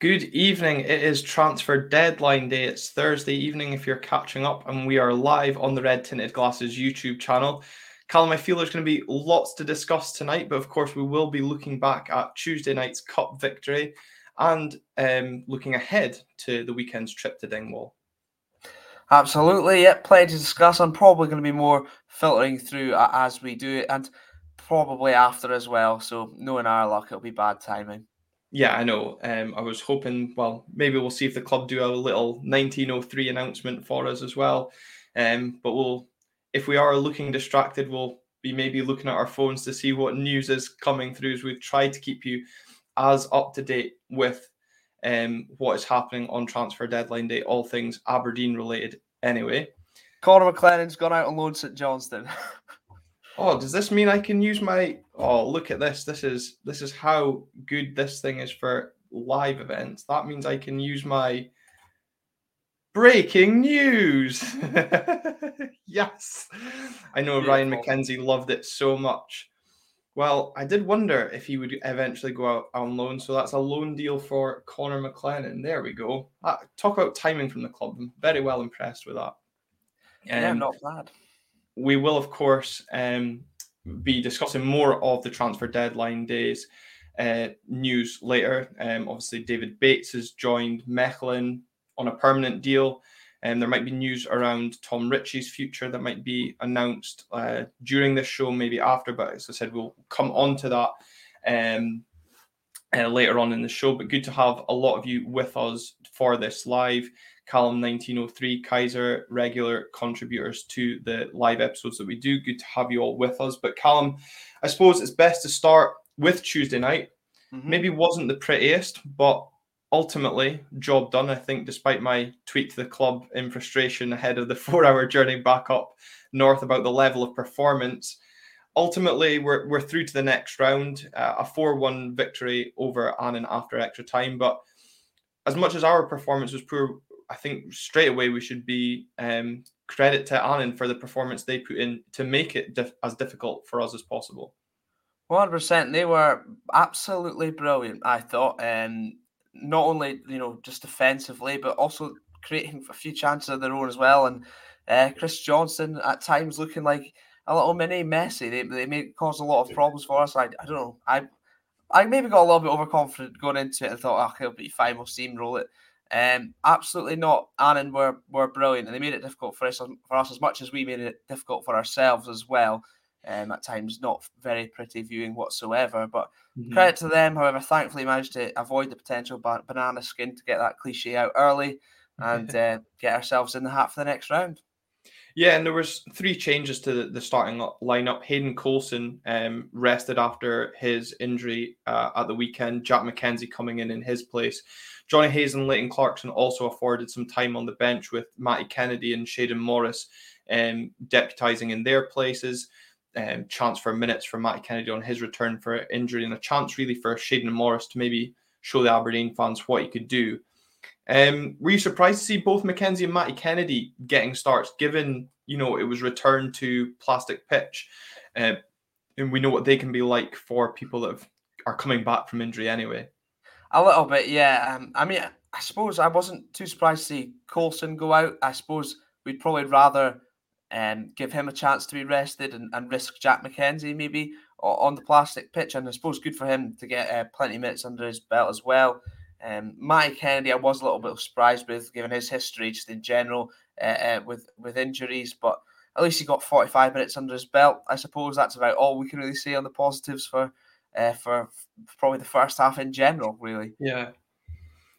Good evening. It is transfer deadline day. It's Thursday evening if you're catching up, and we are live on the Red Tinted Glasses YouTube channel. Callum, I feel there's going to be lots to discuss tonight, but of course, we will be looking back at Tuesday night's Cup victory and um, looking ahead to the weekend's trip to Dingwall. Absolutely, yeah, plenty to discuss. I'm probably going to be more filtering through as we do it, and probably after as well. So, knowing our luck, it'll be bad timing. Yeah, I know. Um, I was hoping, well, maybe we'll see if the club do a little 1903 announcement for us as well. Um, but we'll, if we are looking distracted, we'll be maybe looking at our phones to see what news is coming through as we've tried to keep you as up to date with um, what is happening on transfer deadline day, all things Aberdeen related anyway. Connor McLennan's gone out on loan St Johnstone. oh, does this mean I can use my? Oh, look at this. This is this is how good this thing is for live events. That means I can use my breaking news. yes, I know Beautiful. Ryan McKenzie loved it so much. Well, I did wonder if he would eventually go out on loan. So that's a loan deal for Connor McLennan. There we go. Uh, talk about timing from the club. I'm very well impressed with that. Yeah, um, not bad we will, of course, um, be discussing more of the transfer deadline days uh, news later. Um, obviously, David Bates has joined Mechelen on a permanent deal. And um, there might be news around Tom Ritchie's future that might be announced uh, during this show, maybe after. But as I said, we'll come on to that um, uh, later on in the show. But good to have a lot of you with us for this live. Callum 1903, Kaiser, regular contributors to the live episodes that we do. Good to have you all with us. But Callum, I suppose it's best to start with Tuesday night. Mm-hmm. Maybe wasn't the prettiest, but ultimately job done. I think, despite my tweet to the club in frustration ahead of the four-hour journey back up north about the level of performance. Ultimately, we're, we're through to the next round, uh, a 4-1 victory over Annan after extra time. But as much as our performance was poor, I think straight away we should be um, credit to Annan for the performance they put in to make it dif- as difficult for us as possible. One hundred percent. They were absolutely brilliant. I thought, um, not only you know just defensively, but also creating a few chances of their own as well. And uh, Chris Johnson at times looking like a little mini Messi. They they may cause a lot of problems for us. I, I don't know. I I maybe got a little bit overconfident going into it and thought, oh, it'll be fine. We'll steamroll it. Um, absolutely not. Annan were were brilliant, and they made it difficult for us for us as much as we made it difficult for ourselves as well. Um, at times, not very pretty viewing whatsoever. But mm-hmm. credit to them, however, thankfully managed to avoid the potential banana skin to get that cliche out early and uh, get ourselves in the hat for the next round. Yeah, and there was three changes to the, starting lineup. Hayden Coulson um, rested after his injury uh, at the weekend. Jack McKenzie coming in in his place. Johnny Hayes and Leighton Clarkson also afforded some time on the bench with Matty Kennedy and Shayden Morris um, deputising in their places. Um, chance for minutes for Matty Kennedy on his return for injury, and a chance really for Shayden Morris to maybe show the Aberdeen fans what he could do. Um, were you surprised to see both McKenzie and Matty Kennedy getting starts, given you know it was returned to plastic pitch, uh, and we know what they can be like for people that have, are coming back from injury anyway. A little bit, yeah. Um, I mean, I suppose I wasn't too surprised to see Coulson go out. I suppose we'd probably rather um, give him a chance to be rested and, and risk Jack McKenzie maybe on the plastic pitch. And I suppose good for him to get uh, plenty of minutes under his belt as well. Um, Matty Kennedy, I was a little bit surprised with, given his history just in general uh, uh, with with injuries, but at least he got 45 minutes under his belt. I suppose that's about all we can really say on the positives for uh, for probably the first half in general, really. Yeah.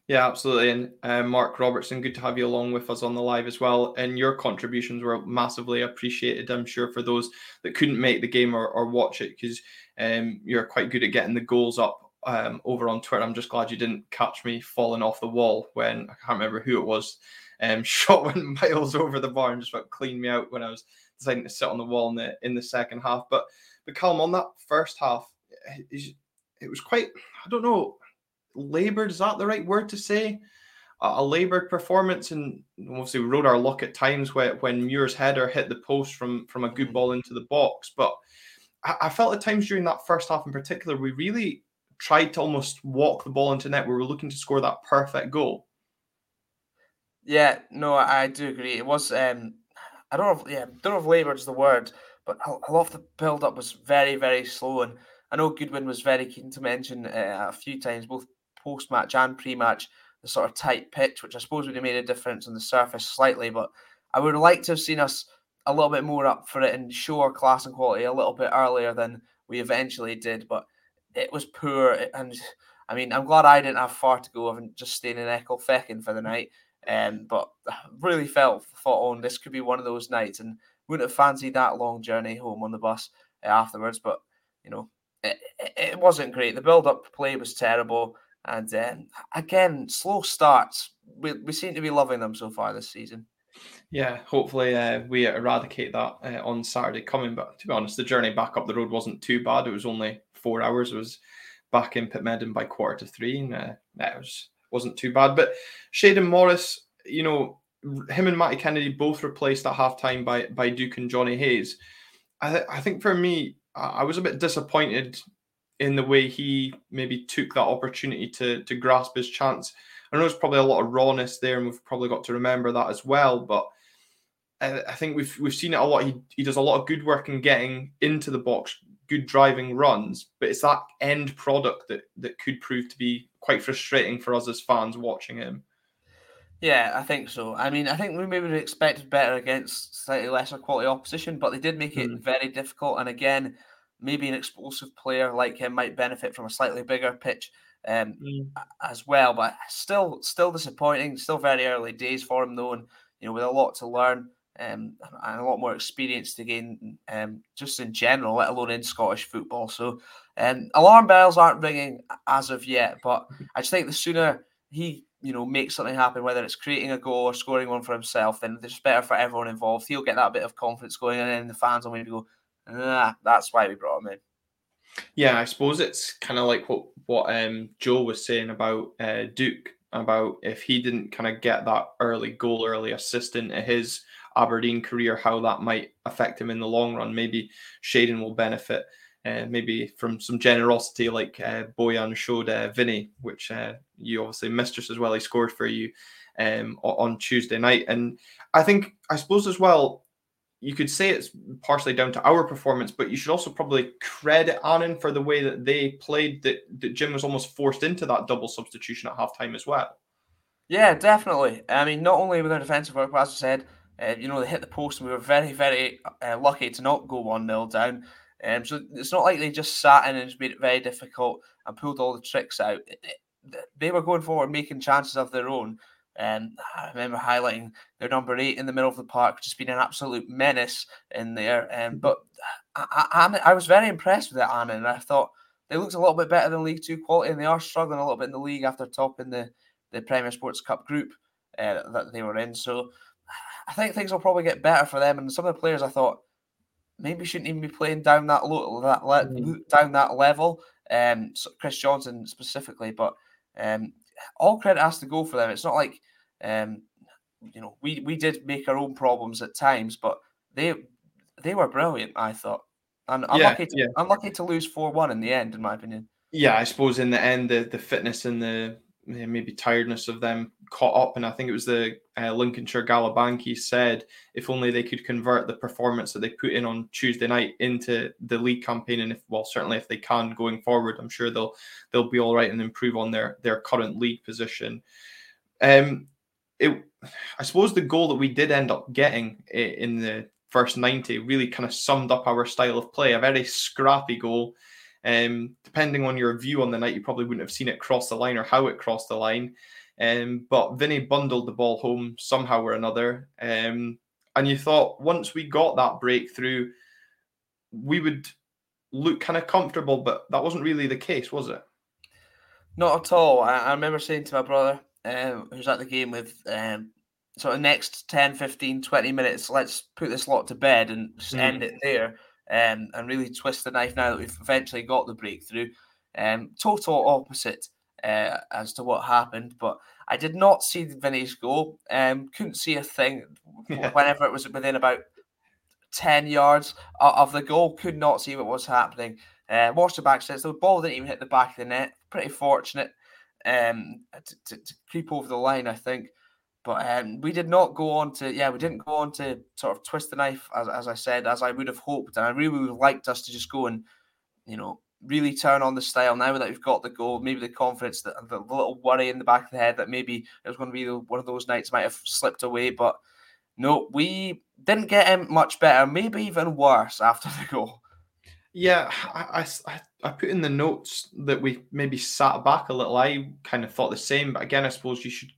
Yeah, absolutely. And uh, Mark Robertson, good to have you along with us on the live as well. And your contributions were massively appreciated, I'm sure, for those that couldn't make the game or, or watch it, because um, you're quite good at getting the goals up um, over on Twitter. I'm just glad you didn't catch me falling off the wall when I can't remember who it was. Um, shot went miles over the bar and just about cleaned me out when I was deciding to sit on the wall in the in the second half. But but Callum on that first half, it was quite, I don't know, labored. Is that the right word to say? a labored performance, and obviously we rode our luck at times when when Muir's header hit the post from from a good mm-hmm. ball into the box. But I, I felt at times during that first half in particular, we really tried to almost walk the ball into net. We were looking to score that perfect goal. Yeah, no, I do agree. It was um, I don't know if yeah, don't know if laboured is the word, but a lot of the build up was very, very slow. And I know Goodwin was very keen to mention uh, a few times, both post match and pre match, the sort of tight pitch, which I suppose would have made a difference on the surface slightly. But I would like to have seen us a little bit more up for it and show our class and quality a little bit earlier than we eventually did. But it was poor. And I mean, I'm glad I didn't have far to go and just staying in Ecclefechan for the night. Um, but really felt thought on this could be one of those nights, and wouldn't have fancied that long journey home on the bus uh, afterwards. But you know, it, it, wasn't great. The build-up play was terrible, and um, again, slow starts. We, we seem to be loving them so far this season. Yeah, hopefully uh, we eradicate that uh, on Saturday coming. But to be honest, the journey back up the road wasn't too bad. It was only four hours. Was back in Pitmedden by quarter to three, and uh, it was wasn't too bad. But Shayden Morris, you know, him and Matty Kennedy both replaced at halftime by by Duk and Johnny Hayes. I, th- I think for me, I was a bit disappointed in the way he maybe took that opportunity to to grasp his chance. I know there's probably a lot of rawness there, and we've probably got to remember that as well. But I, I think we've we've seen it a lot. He he does a lot of good work in getting into the box, good driving runs, but it's that end product that that could prove to be quite frustrating for us as fans watching him. Yeah, I think so. I mean, I think we maybe expected better against slightly lesser quality opposition, but they did make it mm. very difficult. And again, maybe an explosive player like him might benefit from a slightly bigger pitch um, mm. as well. But still, still disappointing. Still very early days for him, though, and you know, with a lot to learn um, and a lot more experience to gain, um, just in general, let alone in Scottish football. So, um, alarm bells aren't ringing as of yet. But I just think the sooner he you know, make something happen, whether it's creating a goal or scoring one for himself, then it's better for everyone involved. He'll get that bit of confidence going, and then the fans will maybe go, ah, that's why we brought him in. Yeah, I suppose it's kind of like what what um, Joe was saying about uh, Duk about if he didn't kind of get that early goal, early assist into his Aberdeen career, how that might affect him in the long run. Maybe Shayden will benefit uh, maybe from some generosity like uh, Bojan showed uh, Vinny, which uh, you obviously mistress as well. He scored for you um, on Tuesday night, and I think I suppose as well you could say it's partially down to our performance, but you should also probably credit Annan for the way that they played. That, that Jim was almost forced into that double substitution at halftime as well. Yeah, definitely. I mean, not only with their defensive work, but as I said, uh, you know, they hit the post and we were very, very uh, lucky to not go 1 0 down. Um, so it's not like they just sat in and made it very difficult and pulled all the tricks out. They were going forward, making chances of their own. And I remember highlighting their number eight in the middle of the park, just being an absolute menace in there. Um, but I, I, I was very impressed with that, Anna, and I thought they looked a little bit better than League Two quality, and they are struggling a little bit in the league after topping the, the Premier Sports Cup group uh, that they were in. So I think things will probably get better for them. And some of the players I thought maybe shouldn't even be playing down that low, that le- mm. down that level. Um, so Chris Johnson specifically, but um, all credit has to go for them. It's not like um, you know, we we did make our own problems at times, but they they were brilliant. I thought, and I'm yeah, lucky to, yeah. unlucky to lose four one in the end, in my opinion. Yeah, I suppose in the end, the the fitness and the maybe tiredness of them caught up. And I think it was the uh, Lincolnshire Galabanki said if only they could convert the performance that they put in on Tuesday night into the league campaign, and if well, certainly if they can going forward, I'm sure they'll they'll be all right and improve on their their current league position. Um, it, I suppose the goal that we did end up getting in the first 90 really kind of summed up our style of play. A very scrappy goal. Um, depending on your view on the night, you probably wouldn't have seen it cross the line or how it crossed the line. Um, but Vinny bundled the ball home somehow or another. Um, and you thought once we got that breakthrough, we would look kind of comfortable, but that wasn't really the case, was it? Not at all. I, I remember saying to my brother, um, who's at the game with um, sort of next 10, 15, 20 minutes, let's put this lot to bed and just mm. end it there um, and really twist the knife now that we've eventually got the breakthrough. Um, total opposite uh, as to what happened, but I did not see Vinny's goal. Um, couldn't see a thing yeah. whenever it was within about 10 yards of the goal. Could not see what was happening. Uh, watch the back sets. The ball didn't even hit the back of the net. Pretty fortunate um, to, to, to creep over the line, I think. But um, we did not go on to, yeah, we didn't go on to sort of twist the knife, as, as I said, as I would have hoped. And I really would have liked us to just go and, you know, really turn on the style now that we've got the goal, maybe the confidence, that the little worry in the back of the head that maybe it was going to be one of those nights might have slipped away. But no, we didn't get much better, maybe even worse after the goal. Yeah, I, I, I put in the notes that we maybe sat back a little. I kind of thought the same, but again, I suppose you should.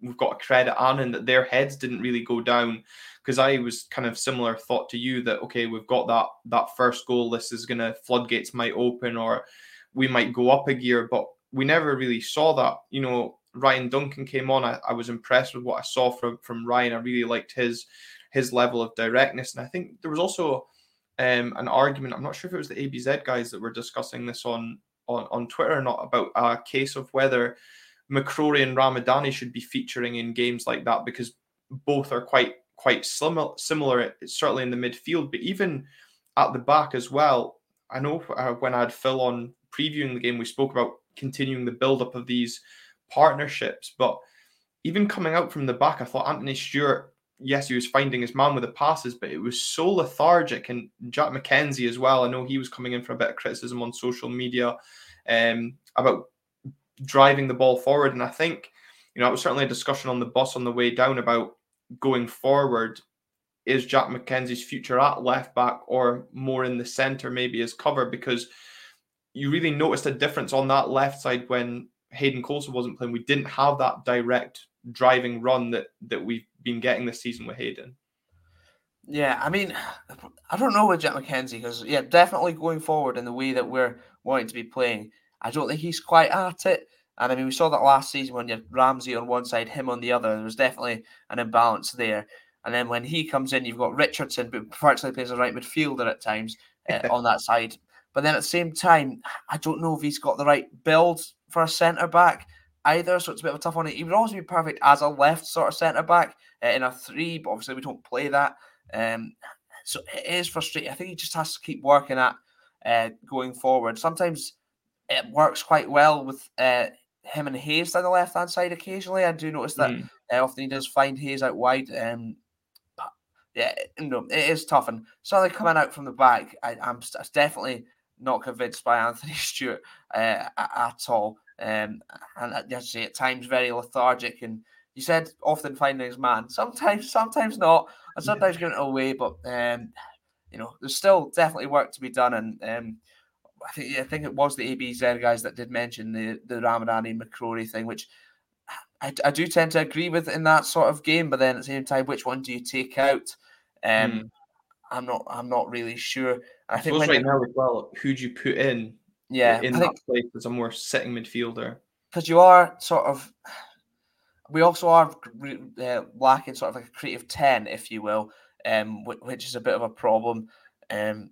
We've got to credit Annan that their heads didn't really go down because I was kind of similar thought to you that okay, we've got that that first goal. This is gonna floodgates might open or we might go up a gear, but we never really saw that. You know, Ryan Duncan came on. I, I was impressed with what I saw from from Ryan. I really liked his his level of directness, and I think there was also um, an argument. I'm not sure if it was the ABZ guys that were discussing this on on, on Twitter or not about a case of whether McCrorie and Ramadani should be featuring in games like that because both are quite quite similar. Similar, certainly in the midfield, but even at the back as well. I know uh, when I had Phil on previewing the game, we spoke about continuing the build up of these partnerships, but even coming out from the back, I thought Anthony Stewart yes, he was finding his man with the passes, but it was so lethargic. And Jack McKenzie as well. I know he was coming in for a bit of criticism on social media um, about driving the ball forward. And I think, you know, it was certainly a discussion on the bus on the way down about going forward. Is Jack McKenzie's future at left back or more in the centre, maybe as cover? Because you really noticed a difference on that left side when Hayden Coulson wasn't playing. We didn't have that direct driving run that that we've been getting this season with Hayden. Yeah, I mean, I don't know with Jack McKenzie because yeah, definitely going forward in the way that we're wanting to be playing, I don't think he's quite at it. And I mean, we saw that last season when you had Ramsay on one side, him on the other. There was definitely an imbalance there. And then when he comes in, you've got Richardson, but virtually plays a right midfielder at times uh, on that side. But then at the same time, I don't know if he's got the right build for a centre back either, so it's a bit of a tough one. He would always be perfect as a left sort of centre back uh, in a three, but obviously we don't play that. Um, so it is frustrating. I think he just has to keep working at uh, going forward. Sometimes it works quite well with uh, him and Hayes down the left hand side. Occasionally, I do notice that mm. often he does find Hayes out wide. Um, but yeah, no, it is tough. And certainly coming out from the back, I, am definitely not convinced by Anthony Stewart uh, at all. Um, and as say, at times very lethargic. And you said often finding his man. Sometimes, sometimes not, and sometimes yeah. giving it away. But um, you know, there's still definitely work to be done. And um, I think I think it was the ABZ guys that did mention the the Ramadani McCrorie thing, which I, I do tend to agree with in that sort of game. But then at the same time, which one do you take out? Um, mm. I'm not. I'm not really sure. I, I think right now as well, who do you put in? Yeah, in I that think, place as a more sitting midfielder. Because you are sort of, we also are uh, lacking sort of like a creative ten, if you will, um, which is a bit of a problem. Um,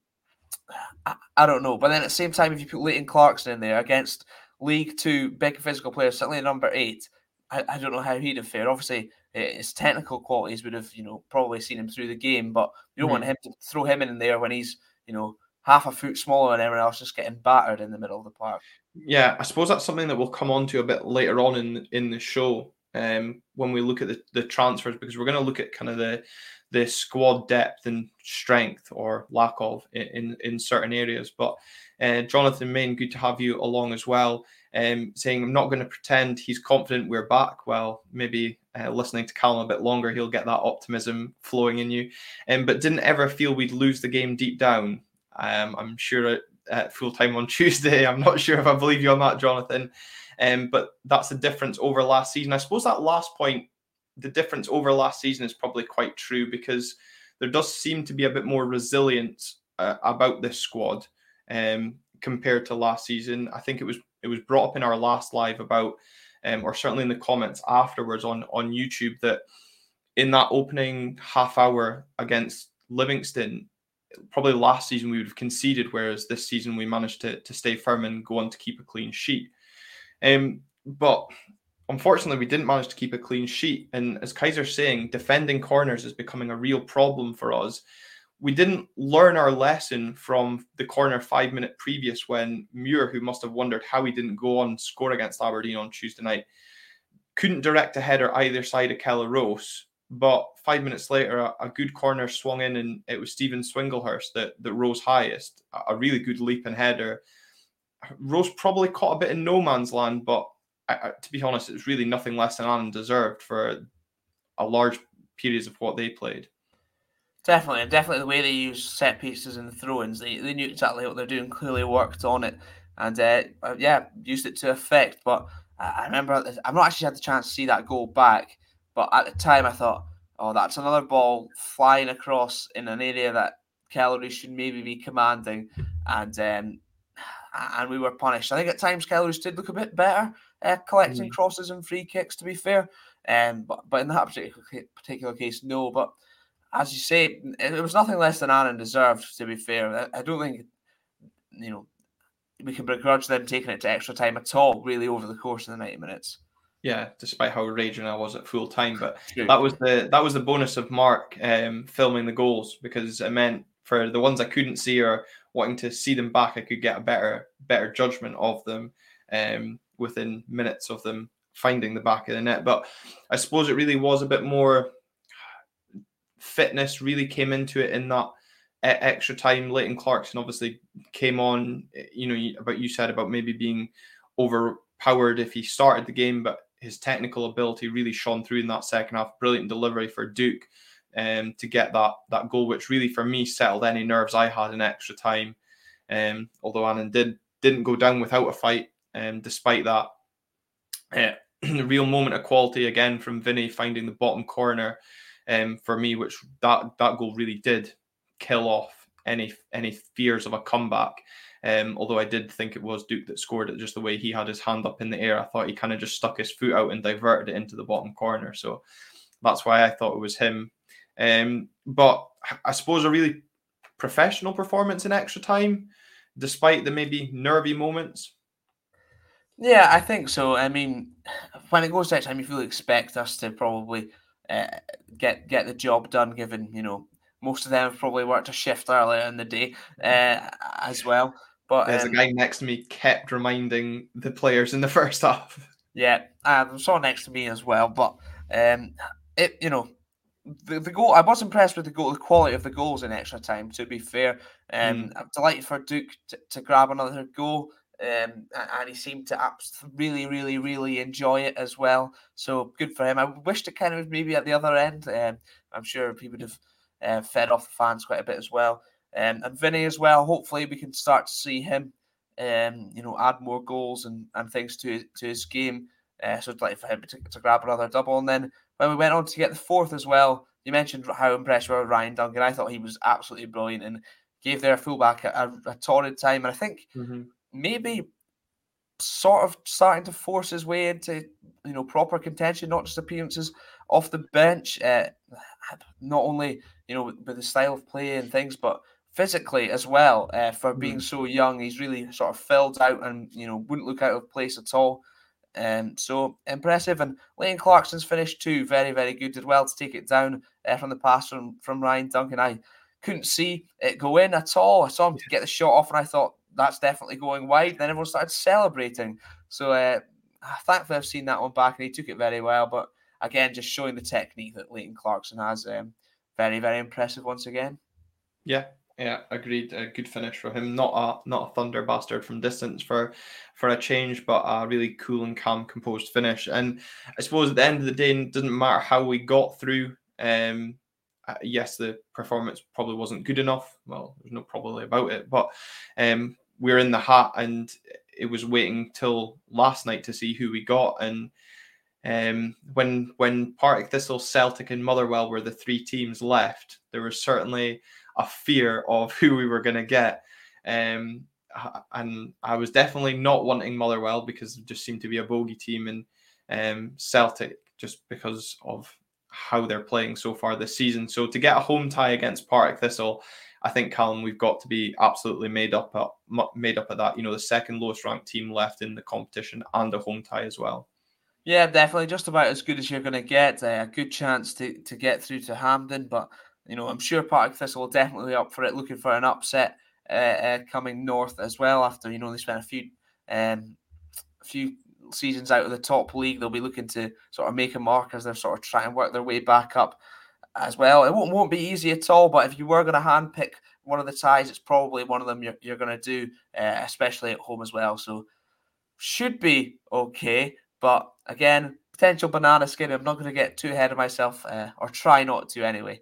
I, I don't know, but then at the same time, if you put Leighton Clarkson in there against League Two big physical players, certainly number eight, I, I don't know how he'd have fared. Obviously, his technical qualities would have, you know, probably seen him through the game, but you don't mm. want him to throw him in there when he's, you know, half a foot smaller than everyone else, just getting battered in the middle of the park. Yeah, I suppose that's something that we'll come on to a bit later on in in the show um, when we look at the, the transfers because we're going to look at kind of the the squad depth and strength or lack of in in certain areas. But uh, Jonathan Main, good to have you along as well. Um, saying I'm not going to pretend he's confident we're back. Well, maybe uh, listening to Callum a bit longer, he'll get that optimism flowing in you. Um, but didn't ever feel we'd lose the game deep down. Um, I'm sure at full time on Tuesday. I'm not sure if I believe you on that, Jonathan. Um, but that's the difference over last season. I suppose that last point, the difference over last season is probably quite true because there does seem to be a bit more resilience uh, about this squad um, compared to last season. I think it was it was brought up in our last live about, um, or certainly in the comments afterwards on on YouTube that in that opening half hour against Livingston, probably last season we would have conceded, whereas this season we managed to, to stay firm and go on to keep a clean sheet. Um, but unfortunately, we didn't manage to keep a clean sheet. And as Kaiser's saying, defending corners is becoming a real problem for us. we didn't learn our lesson from the corner five minute previous when Muir, who must have wondered how he didn't go on score against Aberdeen on Tuesday night, couldn't direct a header either side of Kelle Roos. But five minutes later, a, a, good corner swung in, and it was Steven Swinglehurst that, that rose highest. A, a really good leaping header. Roos probably caught a bit in no man's land, but I, I, to be honest, it was really nothing less than undeserved for a large periods of what they played. Definitely, and definitely the way they use set pieces and throw-ins, they, they knew exactly what they're doing. Clearly worked on it, and uh, uh yeah, used it to effect. But I remember I've not actually had the chance to see that goal back, but at the time I thought, oh, that's another ball flying across in an area that Kellery should maybe be commanding, and um, and we were punished. I think at times Kellery did look a bit better uh, collecting mm. crosses and free kicks. To be fair, um, but but in that particular particular case, no. But as you say, it was nothing less than Annan deserved. To be fair, I, don't think you know we can begrudge them taking it to extra time at all. Really, over the course of the ninety minutes. Yeah, despite how raging I was at full time, but that was the that was the bonus of Mark um, filming the goals because it meant for the ones I couldn't see or wanting to see them back, I could get a better better judgment of them um, within minutes of them finding the back of the net. But I suppose it really was a bit more fitness really came into it in that extra time. Leighton Clarkson obviously came on. You know about you said about maybe being overpowered if he started the game, but his technical ability really shone through in that second half. Brilliant delivery for Duk um, to get that that goal, which really for me settled any nerves I had in extra time. Um, although Annan did didn't go down without a fight, um, despite that. Uh, real moment of quality again from Vinny finding the bottom corner um, for me, which that that goal really did kill off any any fears of a comeback. Um, although I did think it was Duk that scored it, just the way he had his hand up in the air. I thought he kind of just stuck his foot out and diverted it into the bottom corner. So that's why I thought it was him. Um, but I suppose a really professional performance in extra time, despite the maybe nervy moments. Yeah, I think so. I mean, when it goes to time, you fully expect us to probably uh, get get the job done. Given you know most of them have probably worked a shift earlier in the day uh, as well. But there's um, a guy next to me kept reminding the players in the first half. Yeah, I saw next to me as well. But um, it you know the, the goal, I was impressed with the goal, the quality of the goals in extra time. To be fair, um, mm. I'm delighted for Duk to, to grab another goal. Um, and he seemed to really, really, really enjoy it as well. So good for him. I wished it kind of maybe at the other end. Um, I'm sure he would have uh, fed off the fans quite a bit as well. Um, and Vinny as well. Hopefully, we can start to see him, um, you know, add more goals and, and things to to his game. Uh, so I'd like for him to, to grab another double. And then when we went on to get the fourth as well, you mentioned how impressed we were with Ryan Duncan. I thought he was absolutely brilliant and gave their fullback a, a, a torrid time. And I think mm-hmm. maybe sort of starting to force his way into you know proper contention, not just appearances off the bench. Uh, not only you know with the style of play and things, but physically as well. Uh, for being mm. so young, he's really sort of filled out and you know wouldn't look out of place at all. Um, so impressive. And Leighton Clarkson's finished too, very, very good. Did well to take it down uh, from the pass from, from Ryan Duncan. I couldn't see it go in at all. I saw him get the shot off, and I thought that's definitely going wide. Then everyone started celebrating. So uh, thankfully, I've seen that one back, and he took it very well. But again, just showing the technique that Leighton Clarkson has, um, very, very impressive once again. Yeah, yeah, agreed. A good finish for him. Not a not a thunder bastard from distance for for a change, but a really cool and calm, composed finish. And I suppose at the end of the day, it doesn't matter how we got through. Um, uh, yes, the performance probably wasn't good enough. Well, there's no probably about it, but um, we're in the hat, and it was waiting till last night to see who we got. And um, when when Partick Thistle, Celtic, and Motherwell were the three teams left, there was certainly a fear of who we were going to get. Um, and I was definitely not wanting Motherwell because it just seemed to be a bogey team, and um, Celtic just because of how they're playing so far this season. So to get a home tie against Partick Thistle, I think Callum, we've got to be absolutely made up at, made up of that. You know, the second lowest ranked team left in the competition and a home tie as well. Yeah, definitely, just about as good as you're going to get. Uh, a good chance to to get through to Hampden, but you know, I'm sure Partick Thistle will definitely be up for it, looking for an upset uh, uh, coming north as well. After you know they spent a few um, a few seasons out of the top league, they'll be looking to sort of make a mark as they're sort of trying to work their way back up as well. It won't, won't be easy at all, but if you were going to handpick one of the ties, it's probably one of them you're, you're going to do, especially at home as well. So should be okay. But again, potential banana skin. I'm not going to get too ahead of myself, uh, or try not to anyway.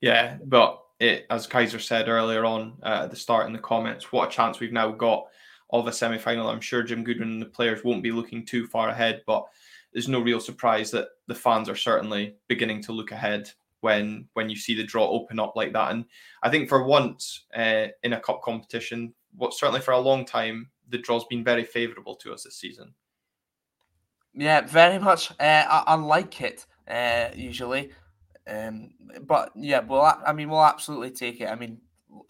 Yeah, but it, as Kaiser said earlier on uh, at the start in the comments, what a chance we've now got of a semi final. I'm sure Jim Goodwin and the players won't be looking too far ahead, but there's no real surprise that the fans are certainly beginning to look ahead when when you see the draw open up like that. And I think for once uh, in a cup competition, what certainly for a long time, the draw's been very favourable to us this season. Yeah, very much. Uh, I, I, like it uh, usually, um, but yeah, well, I mean, we'll absolutely take it. I mean,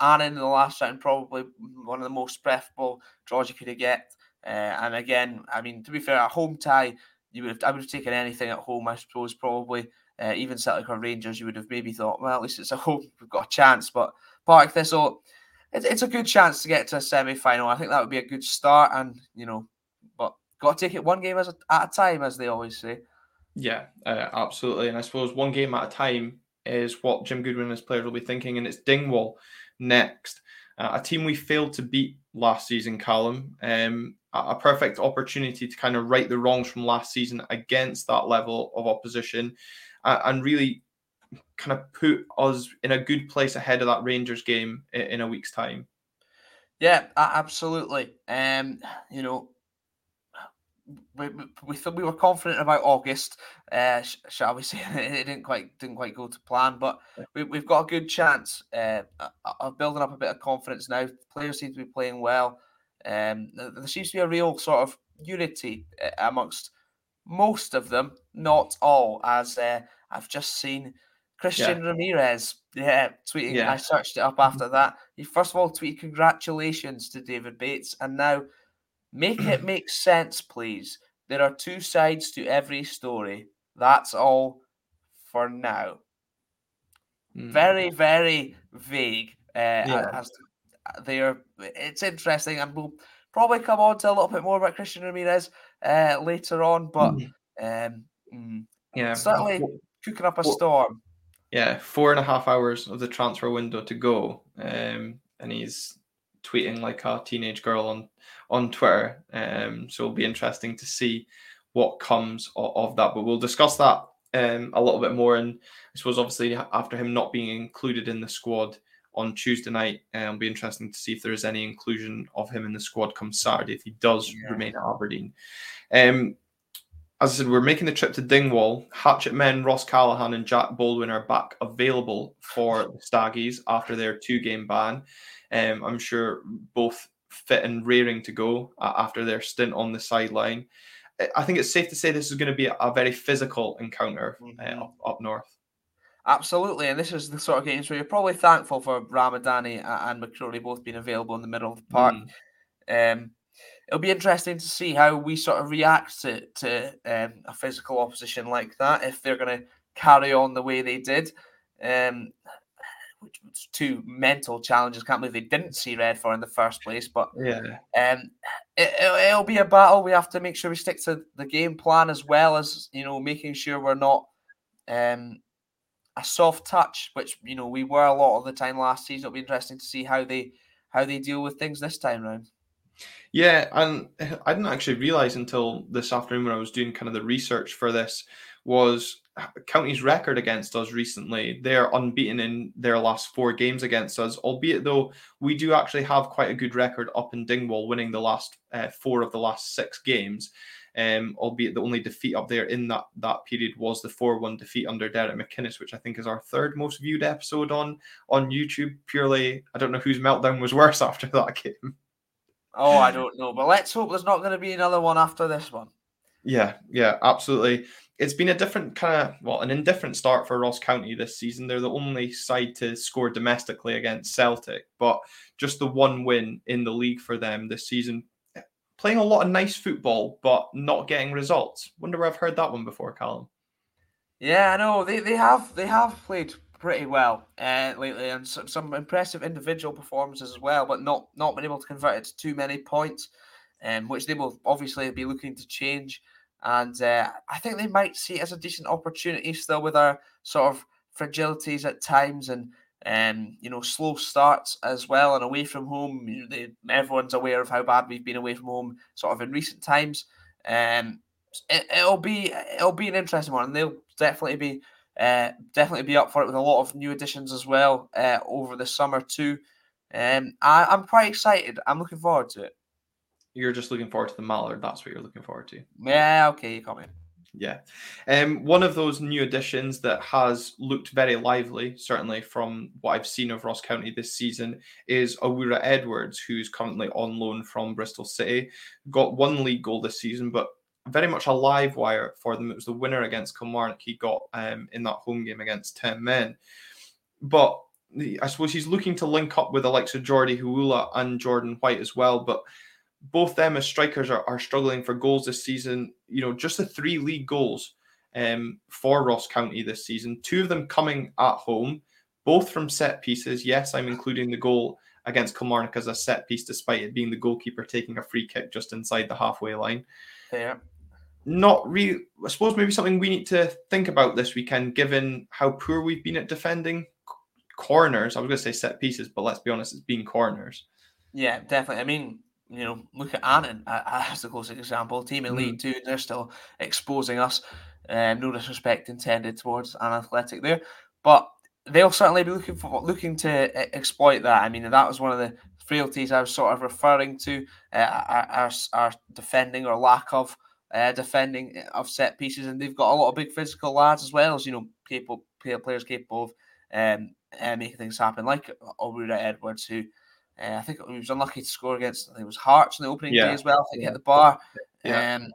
Annan in the last round probably one of the most preferable draws you could get. Uh, and again, I mean, to be fair, a home tie, you would have, I would have taken anything at home. I suppose probably uh, even Celtic or Rangers, you would have maybe thought, well, at least it's a home, we've got a chance. But Partick Thistle, it's, it's a good chance to get to a semi final. I think that would be a good start, and you know, got to take it one game as a, at a time, as they always say. Yeah, uh, absolutely. And I suppose one game at a time is what Jim Goodwin and his players will be thinking, and it's Dingwall next. Uh, a team we failed to beat last season, Callum. Um, a perfect opportunity to kind of right the wrongs from last season against that level of opposition uh, and really kind of put us in a good place ahead of that Rangers game in, in a week's time. Yeah, absolutely. Um, you know, we, we, we were confident about August, uh, shall we say? It didn't quite didn't quite go to plan, but we, we've got a good chance uh, of building up a bit of confidence now. Players seem to be playing well. Um, there seems to be a real sort of unity uh, amongst most of them, not all, as uh, I've just seen Christian yeah. Ramirez, yeah, tweeting. Yeah. I searched it up after that. He first of all tweeted congratulations to David Bates, and now Make it make sense, please. There are two sides to every story. That's all for now. Mm. Very, very vague. Uh, yeah. Are, it's interesting, and we'll probably come on to a little bit more about Christian Ramirez uh, later on. But mm. Um, mm, yeah, certainly cooking up a well, storm. Yeah, four and a half hours of the transfer window to go, um, and he's tweeting like a teenage girl on on Twitter. Um, so it'll be interesting to see what comes of, of that. But we'll discuss that um, a little bit more. And I suppose obviously after him not being included in the squad on Tuesday night, um, it'll be interesting to see if there is any inclusion of him in the squad come Saturday if he does yeah. remain at Aberdeen. Um, as I said, we're making the trip to Dingwall. Hatchet men Ross Callachan and Jack Baldwin are back available for the Staggies after their two game ban. Um, I'm sure both fit and raring to go uh, after their stint on the sideline. I think it's safe to say this is going to be a, a very physical encounter uh, mm-hmm. uh, up, up north. Absolutely, and this is the sort of games where you're probably thankful for Ramadani and McCrorie both being available in the middle of the park. Mm. Um, it'll be interesting to see how we sort of react to, to um, a physical opposition like that if they're going to carry on the way they did. Um, which was two mental challenges. Can't believe they didn't see red for in the first place. But yeah, um, it, will be a battle. We have to make sure we stick to the game plan as well as you know making sure we're not um a soft touch, which you know we were a lot of the time last season. It'll be interesting to see how they how they deal with things this time around. Yeah, and I didn't actually realize until this afternoon when I was doing kind of the research for this was County's record against us recently. They're unbeaten in their last four games against us, albeit though we do actually have quite a good record up in Dingwall, winning the last uh, four of the last six games. Um, albeit the only defeat up there in that that period was the 4-1 defeat under Derek McInnes, which I think is our third most viewed episode on on YouTube. Purely, I don't know whose meltdown was worse after that game. Oh, I don't know, but let's hope there's not going to be another one after this one. Yeah, yeah, absolutely it's been a different kind of well, an indifferent start for Ross County this season. They're the only side to score domestically against Celtic, but just the one win in the league for them this season. Eh, playing a lot of nice football, but not getting results. Wonder where I've heard that one before, Callum. Yeah, I know they, they have they have played pretty well uh, lately, and some, some impressive individual performances as well, but not not been able to convert it to too many points, um, which they will obviously be looking to change. And uh, I think they might see it as a decent opportunity still with our sort of fragilities at times and um, you know, slow starts as well and away from home. You know, they, everyone's aware of how bad we've been away from home, sort of in recent times. Um, it, will be it'll be an interesting one, and they'll definitely be uh, definitely be up for it with a lot of new additions as well uh, over the summer too. Um, I, I'm quite excited. I'm looking forward to it. You're just looking forward to the Mallard. That's what you're looking forward to. Yeah. Okay. You comment. Yeah. Um, one of those new additions that has looked very lively, certainly from what I've seen of Ross County this season, is Owura Edwards, who's currently on loan from Bristol City. Got one league goal this season, but very much a live wire for them. It was the winner against Kilmarnock he got um, in that home game against 10 men. But I suppose he's looking to link up with the likes of Jordy Hiwula and Jordan White as well. But both them as strikers are, are struggling for goals this season. You know, just the three league goals um, for Ross County this season, two of them coming at home, both from set pieces. Yes, I'm including the goal against Kilmarnock as a set piece, despite it being the goalkeeper taking a free kick just inside the halfway line. Yeah. Not really, I suppose maybe something we need to think about this weekend, given how poor we've been at defending corners. I was going to say set pieces, but let's be honest, it's been corners. Yeah, definitely. I mean, you know, look at Annan as the closest example. Team in mm. League Two, they're still exposing us. Um, no disrespect intended towards Annan Athletic there, but they'll certainly be looking for looking to exploit that. I mean, that was one of the frailties I was sort of referring to uh, our, our defending or lack of uh, defending of set pieces, and they've got a lot of big physical lads as well as you know, capable players capable of um, uh, making things happen, like Owura Edwards, who uh, I think he was unlucky to score against. I think it was Hearts in the opening yeah. day as well. I think yeah. hit the bar. Yeah. Um,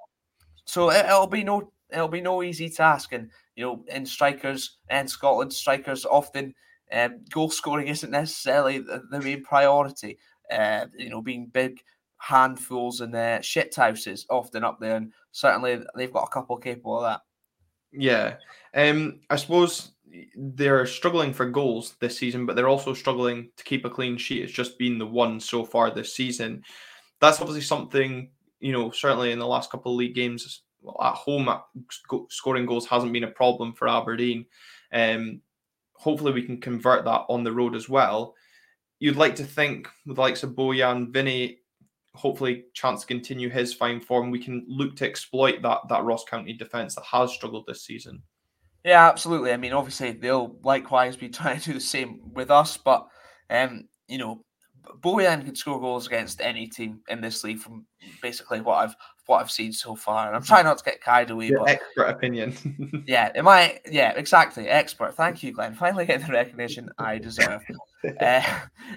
so it, will be no it'll be no easy task. And you know, in strikers and Scotland, strikers often um, goal scoring isn't necessarily the, the main priority. Uh, you know, being big handfuls and their shit houses often up there, and certainly they've got a couple capable of that. Yeah, um, I suppose they're struggling for goals this season, but they're also struggling to keep a clean sheet. It's just been the one so far this season. That's obviously something, you know, certainly in the last couple of league games at home, scoring goals hasn't been a problem for Aberdeen. Um, hopefully, we can convert that on the road as well. You'd like to think with likes of Bojan, Vinny, hopefully chance to continue his fine form, we can look to exploit that that Ross County defence that has struggled this season. Yeah, absolutely. I mean, obviously they'll likewise be trying to do the same with us, but um, you know, Bojan can score goals against any team in this league from basically what I've what I've seen so far. And I'm trying not to get carried away. Your but, expert opinion. yeah, am I? Yeah, exactly. Expert. Thank you, Glenn. Finally getting the recognition I deserve. uh,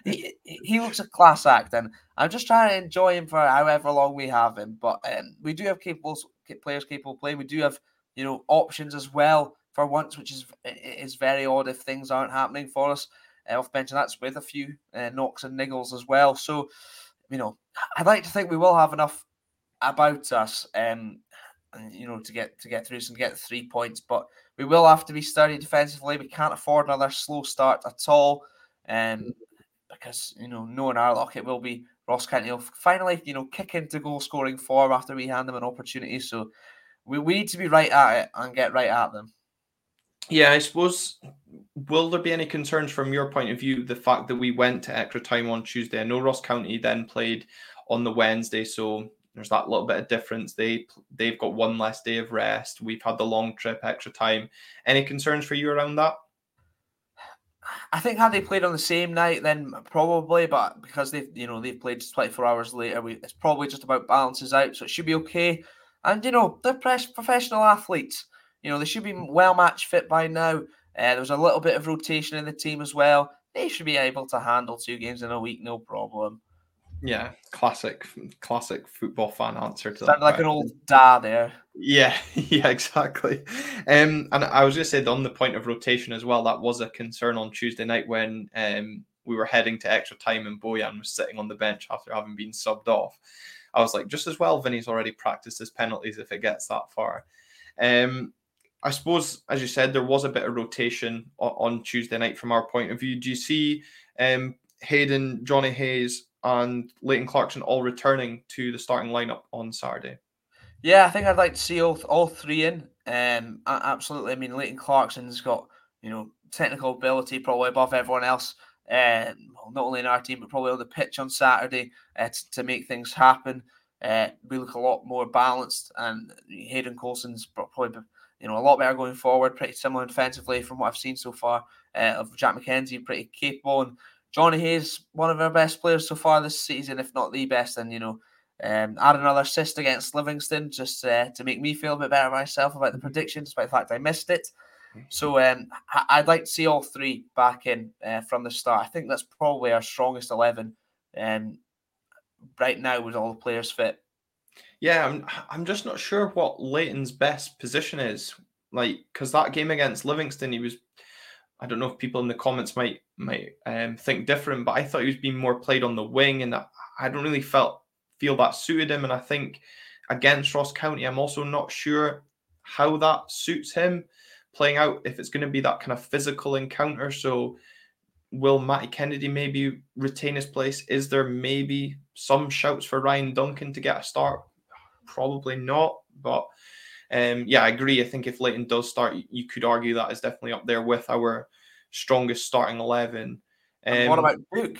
he, he looks a class act, and I'm just trying to enjoy him for however long we have him. But um, we do have capable players capable of playing. We do have you know options as well for once, which is is very odd if things aren't happening for us uh, off bench, and that's with a few uh, knocks and niggles as well. So, you know, I'd like to think we will have enough about us, um, you know, to get to get through and get three points. But we will have to be sturdy defensively. We can't afford another slow start at all, um, because you know, knowing our luck, it will be Ross County will finally, you know, kick into goal scoring form after we hand them an opportunity. So we, we need to be right at it and get right at them. Yeah, I suppose. Will there be any concerns from your point of view? The fact that we went to extra time on Tuesday. I know Ross County then played on the Wednesday, so there's that little bit of difference. They they've got one less day of rest. We've had the long trip, extra time. Any concerns for you around that? I think had they played on the same night, then probably, but because they've you know they've played 24 hours later, we, it's probably just about balances out, so it should be okay. And you know they're professional athletes. You know, they should be well match fit by now. Uh, there's a little bit of rotation in the team as well. They should be able to handle two games in a week, no problem. Yeah, classic, classic football fan answer to Sound that. like an old dad there. Yeah, yeah, exactly. Um, and I was just say on the point of rotation as well. That was a concern on Tuesday night when um we were heading to extra time and Bojan was sitting on the bench after having been subbed off. I was like, just as well, Vinny's already practiced his penalties if it gets that far. Um, I suppose, as you said, there was a bit of rotation on, Tuesday night from our point of view. Do you see um, Hayden, Johnny Hayes, and Leighton Clarkson all returning to the starting lineup on Saturday? Yeah, I think I'd like to see all, all three in. Um, absolutely. I mean, Leighton Clarkson's got you know technical ability probably above everyone else. Uh, not only in our team, but probably on the pitch on Saturday uh, to, to, make things happen. Uh, we look a lot more balanced, and Hayden Coulson's probably you know a lot better going forward. Pretty similar defensively from what I've seen so far uh, of Jack McKenzie, pretty capable. And Johnny Hayes, one of our best players so far this season, if not the best. And you know, um, add another assist against Livingston just uh, to make me feel a bit better myself about the prediction, despite the fact I missed it. So um, I'd like to see all three back in uh, from the start. I think that's probably our strongest eleven um, right now with all the players fit. Yeah, I'm. I'm just not sure what Leighton's best position is. Like, because that game against Livingston, he was. I don't know if people in the comments might might um, think different, but I thought he was being more played on the wing, and I don't really felt feel that suited him. And I think against Ross County, I'm also not sure how that suits him playing out if it's going to be that kind of physical encounter. So will Matty Kennedy maybe retain his place? Is there maybe some shouts for Ryan Duncan to get a start? Probably not. But um, yeah, I agree. I think if Leighton does start, you could argue that is definitely up there with our strongest starting 11. Um, what about Duk?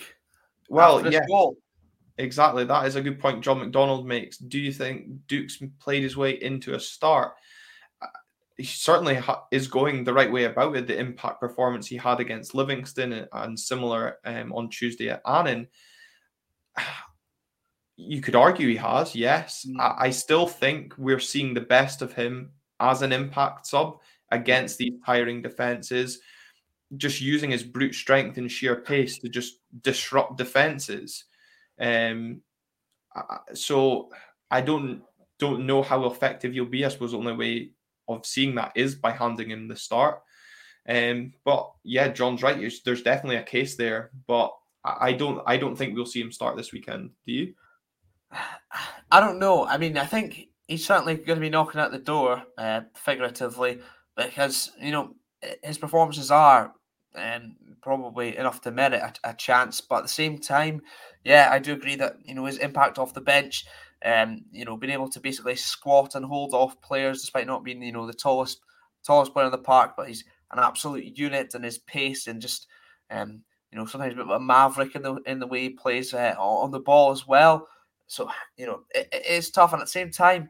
Well, yeah. Goal? Exactly. That is a good point John McDonald makes. Do you think Duk's played his way into a start? he certainly ha- is going the right way about it. The impact performance he had against Livingston and similar um, on Tuesday at Annan, you could argue he has. Yes, mm. I-, I still think we're seeing the best of him as an impact sub against these tiring defenses, just using his brute strength and sheer pace to just disrupt defenses. Um, so I don't don't know how effective you'll be. I suppose the only way of seeing that is by handing him the start. Um, but yeah, John's right. There's definitely a case there, but I don't. I don't think we'll see him start this weekend. Do you? I don't know. I mean, I think he's certainly going to be knocking at the door, uh, figuratively, because you know his performances are um, probably enough to merit a, a, chance. But at the same time, yeah, I do agree that you know his impact off the bench um, you know, being able to basically squat and hold off players despite not being, you know, the tallest tallest player in the park, but he's an absolute unit and his pace and just um, you know, sometimes a bit of a maverick in the in the way he plays uh, on the ball as well. So, you know, it, it is tough. And at the same time,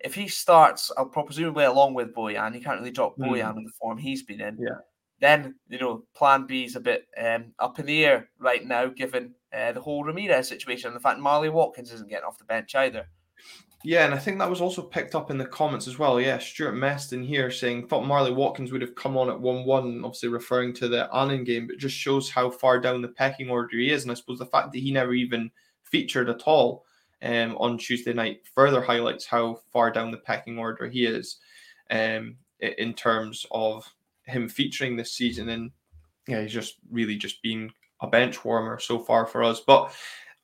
if he starts, I'll presumably along with Bojan, he can't really drop mm. in the form he's been in. Yeah. Then, you know, plan B is a bit um, up in the air right now, given uh, the whole Ramirez situation and the fact Marley Watkins isn't getting off the bench either. Yeah, and I think that was also picked up in the comments as well. Yeah, Stuart Meston here saying thought Marley Watkins would have come on at 1 1, obviously referring to the Annan game, but just shows how far down the pecking order he is. And I suppose the fact that he never even featured at all um, on Tuesday night further highlights how far down the pecking order he is um, in terms of him featuring this season. And yeah, he's just really just been a bench warmer so far for us. But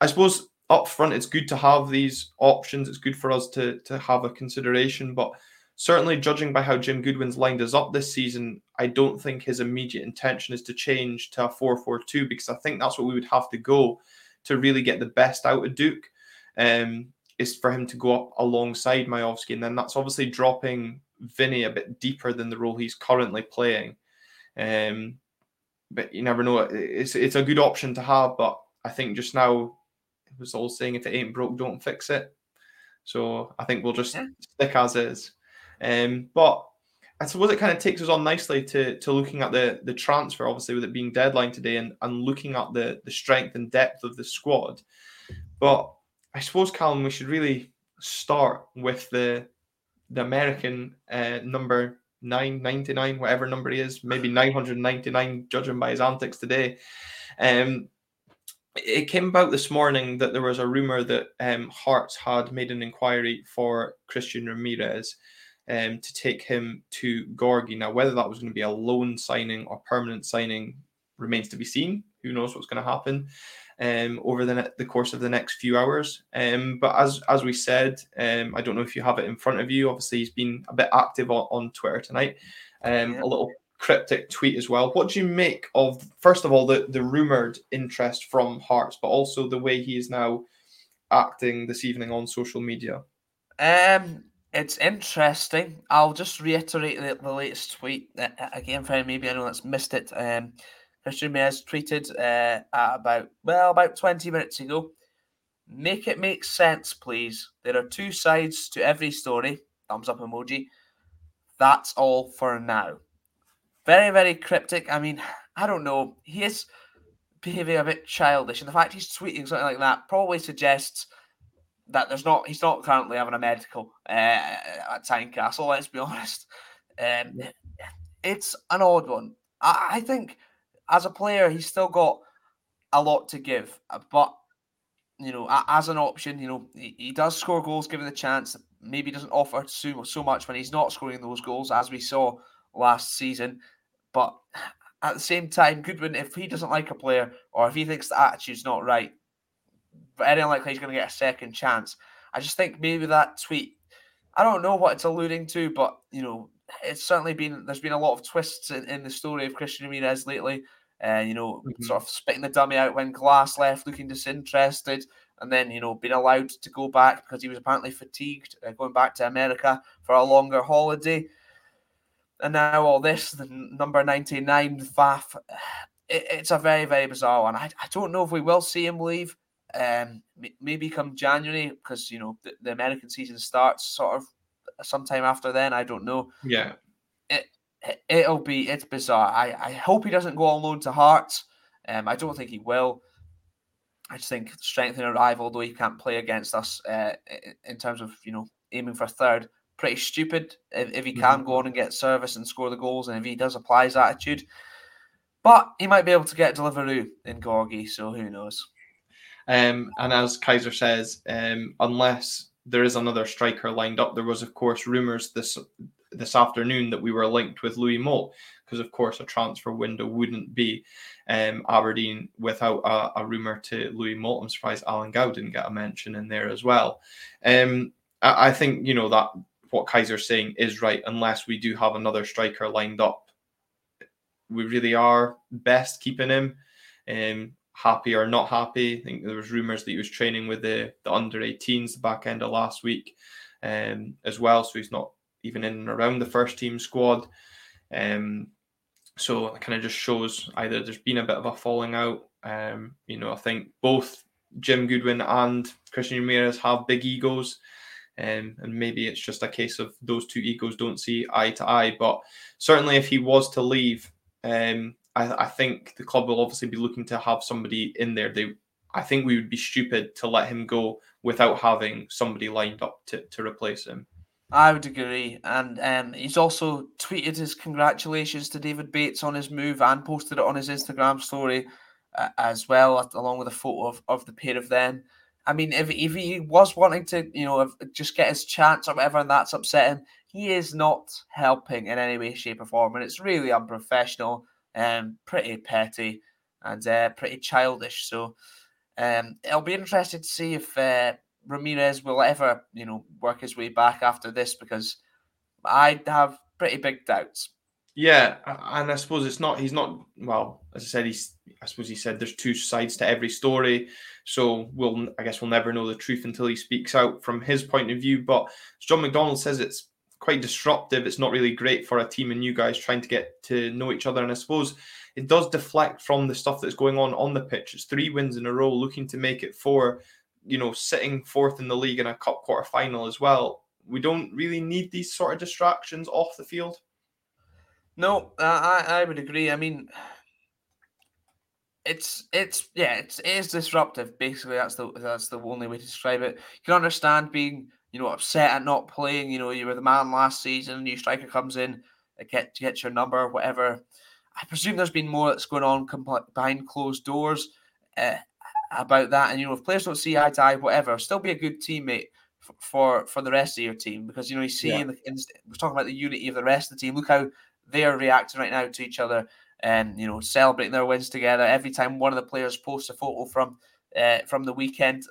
I suppose up front, it's good to have these options. It's good for us to to have a consideration. But certainly, judging by how Jim Goodwin's lined us up this season, I don't think his immediate intention is to change to a 4-4-2 because I think that's what we would have to go to really get the best out of Duk. Um, is for him to go up alongside Miovski, and then that's obviously dropping Vinny a bit deeper than the role he's currently playing. Um, but you never know. It's it's a good option to have, but I think just now it was all saying if it ain't broke, don't fix it. So I think we'll just yeah. stick as is. Um, but I suppose it kind of takes us on nicely to to looking at the the transfer, obviously with it being deadline today, and and looking at the the strength and depth of the squad. But I suppose, Callum, we should really start with the the American uh, number 999, whatever number he is, maybe 999, judging by his antics today. Um, it came about this morning that there was a rumor that um, Hearts had made an inquiry for Christian Ramirez um, to take him to Gorgie. Now, whether that was going to be a loan signing or permanent signing remains to be seen. Who knows what's going to happen? um, over the, the course of the next few hours. Um, but as as we said, um, I don't know if you have it in front of you. Obviously, he's been a bit active on, on Twitter tonight. Um, yeah. A little cryptic tweet as well. What do you make of first of all the the rumored interest from Hearts, but also the way he is now acting this evening on social media? Um, it's interesting. I'll just reiterate the, the latest tweet uh, again for maybe anyone that's missed it. Um, Christian Ramirez tweeted uh, about well about twenty minutes ago. Make it make sense, please. There are two sides to every story. Thumbs up emoji. That's all for now. Very, very cryptic. I mean, I don't know. He is behaving a bit childish, and the fact he's tweeting something like that probably suggests that there's not. He's not currently having a medical uh, at Tynecastle. Let's be honest. Um, it's an odd one. I, I think as a player, he's still got a lot to give, but you know, as an option, you know, he, he does score goals given the chance. Maybe doesn't offer so, so much when he's not scoring those goals, as we saw last season. But at the same time, Goodwin, if he doesn't like a player or if he thinks the attitude's not right, very unlikely he's going to get a second chance. I just think maybe that tweet, I don't know what it's alluding to, but you know, it's certainly been there's been a lot of twists in, in the story of Christian Ramirez lately. And uh, you know, mm-hmm. sort of spitting the dummy out when Glass left, looking disinterested, and then you know being allowed to go back because he was apparently fatigued, uh, going back to America for a longer holiday. And now all this, the number ninety nine Faf, it, it's a very very bizarre one. I, I don't know if we will see him leave. Um, maybe come January because you know the, the American season starts sort of sometime after then. I don't know. Yeah. It, it will be it's bizarre. I, I hope he doesn't go on loan to Hearts. Um, I don't think he will. I just think strengthening a rival, though he can't play against us uh, in terms of you know aiming for third, pretty stupid. If, if he can mm-hmm. go on and get service and score the goals, and if he does apply his attitude, but he might be able to get Deliveroo in Gorgie, so who knows. Um, and as Kaiser says, um, unless there is another striker lined up. There was, of course, rumours this this afternoon that we were linked with Louis Moult because, of course, a transfer window wouldn't be um, Aberdeen without a, a rumour to Louis Moult. I'm surprised Alan Gow didn't get a mention in there as well. Um, I, I think you know that what Kaiser's saying is right. Unless we do have another striker lined up, we really are best keeping him. Um, happy or not happy. I think there was rumours that he was training with the, the under 18s the back end of last week um, as well. So he's not even in and around the first team squad. Um, so it kind of just shows either there's been a bit of a falling out. Um, you know, I think both Jim Goodwin and Christian Ramirez have big egos. Um, and maybe it's just a case of those two egos don't see eye to eye. But certainly, if he was to leave, um, I, I think the club will obviously be looking to have somebody in there. They, I think we would be stupid to let him go without having somebody lined up to, to replace him. I would agree. And um, he's also tweeted his congratulations to David Bates on his move and posted it on his Instagram story uh, as well, along with a photo of, of the pair of them. I mean, if, if he was wanting to, you know, just get his chance or whatever, and that's upsetting, he is not helping in any way, shape, or form. And it's really unprofessional um, pretty petty and uh, pretty childish. So um, it'll be interesting to see if uh, Ramirez will ever, you know, work his way back after this because I have pretty big doubts. Yeah, and I suppose it's not. He's not. Well, as I said, he's. I suppose he said there's two sides to every story. So we'll. I guess we'll never know the truth until he speaks out from his point of view. But John McDonald says it's quite disruptive. It's not really great for a team and you guys trying to get to know each other. And I suppose it does deflect from the stuff that's going on on the pitch. It's three wins in a row, looking to make it four. You know, sitting fourth in the league in a cup quarter final as well. We don't really need these sort of distractions off the field. No, I I would agree. I mean, it's it's yeah, it's it is disruptive. Basically, that's the that's the only way to describe it. You can understand being you know, upset at not playing. You know, you were the man last season, a new striker comes in, get get your number, whatever. I presume there's been more that's going on behind closed doors uh, about that. And you know, if players don't see eye to eye, whatever, still be a good teammate for for, for the rest of your team because you know you see yeah. in the, in, we're talking about the unity of the rest of the team. Look how they are reacting right now to each other. and you know celebrating their wins together. Every time one of the players posts a photo from uh, from the weekend,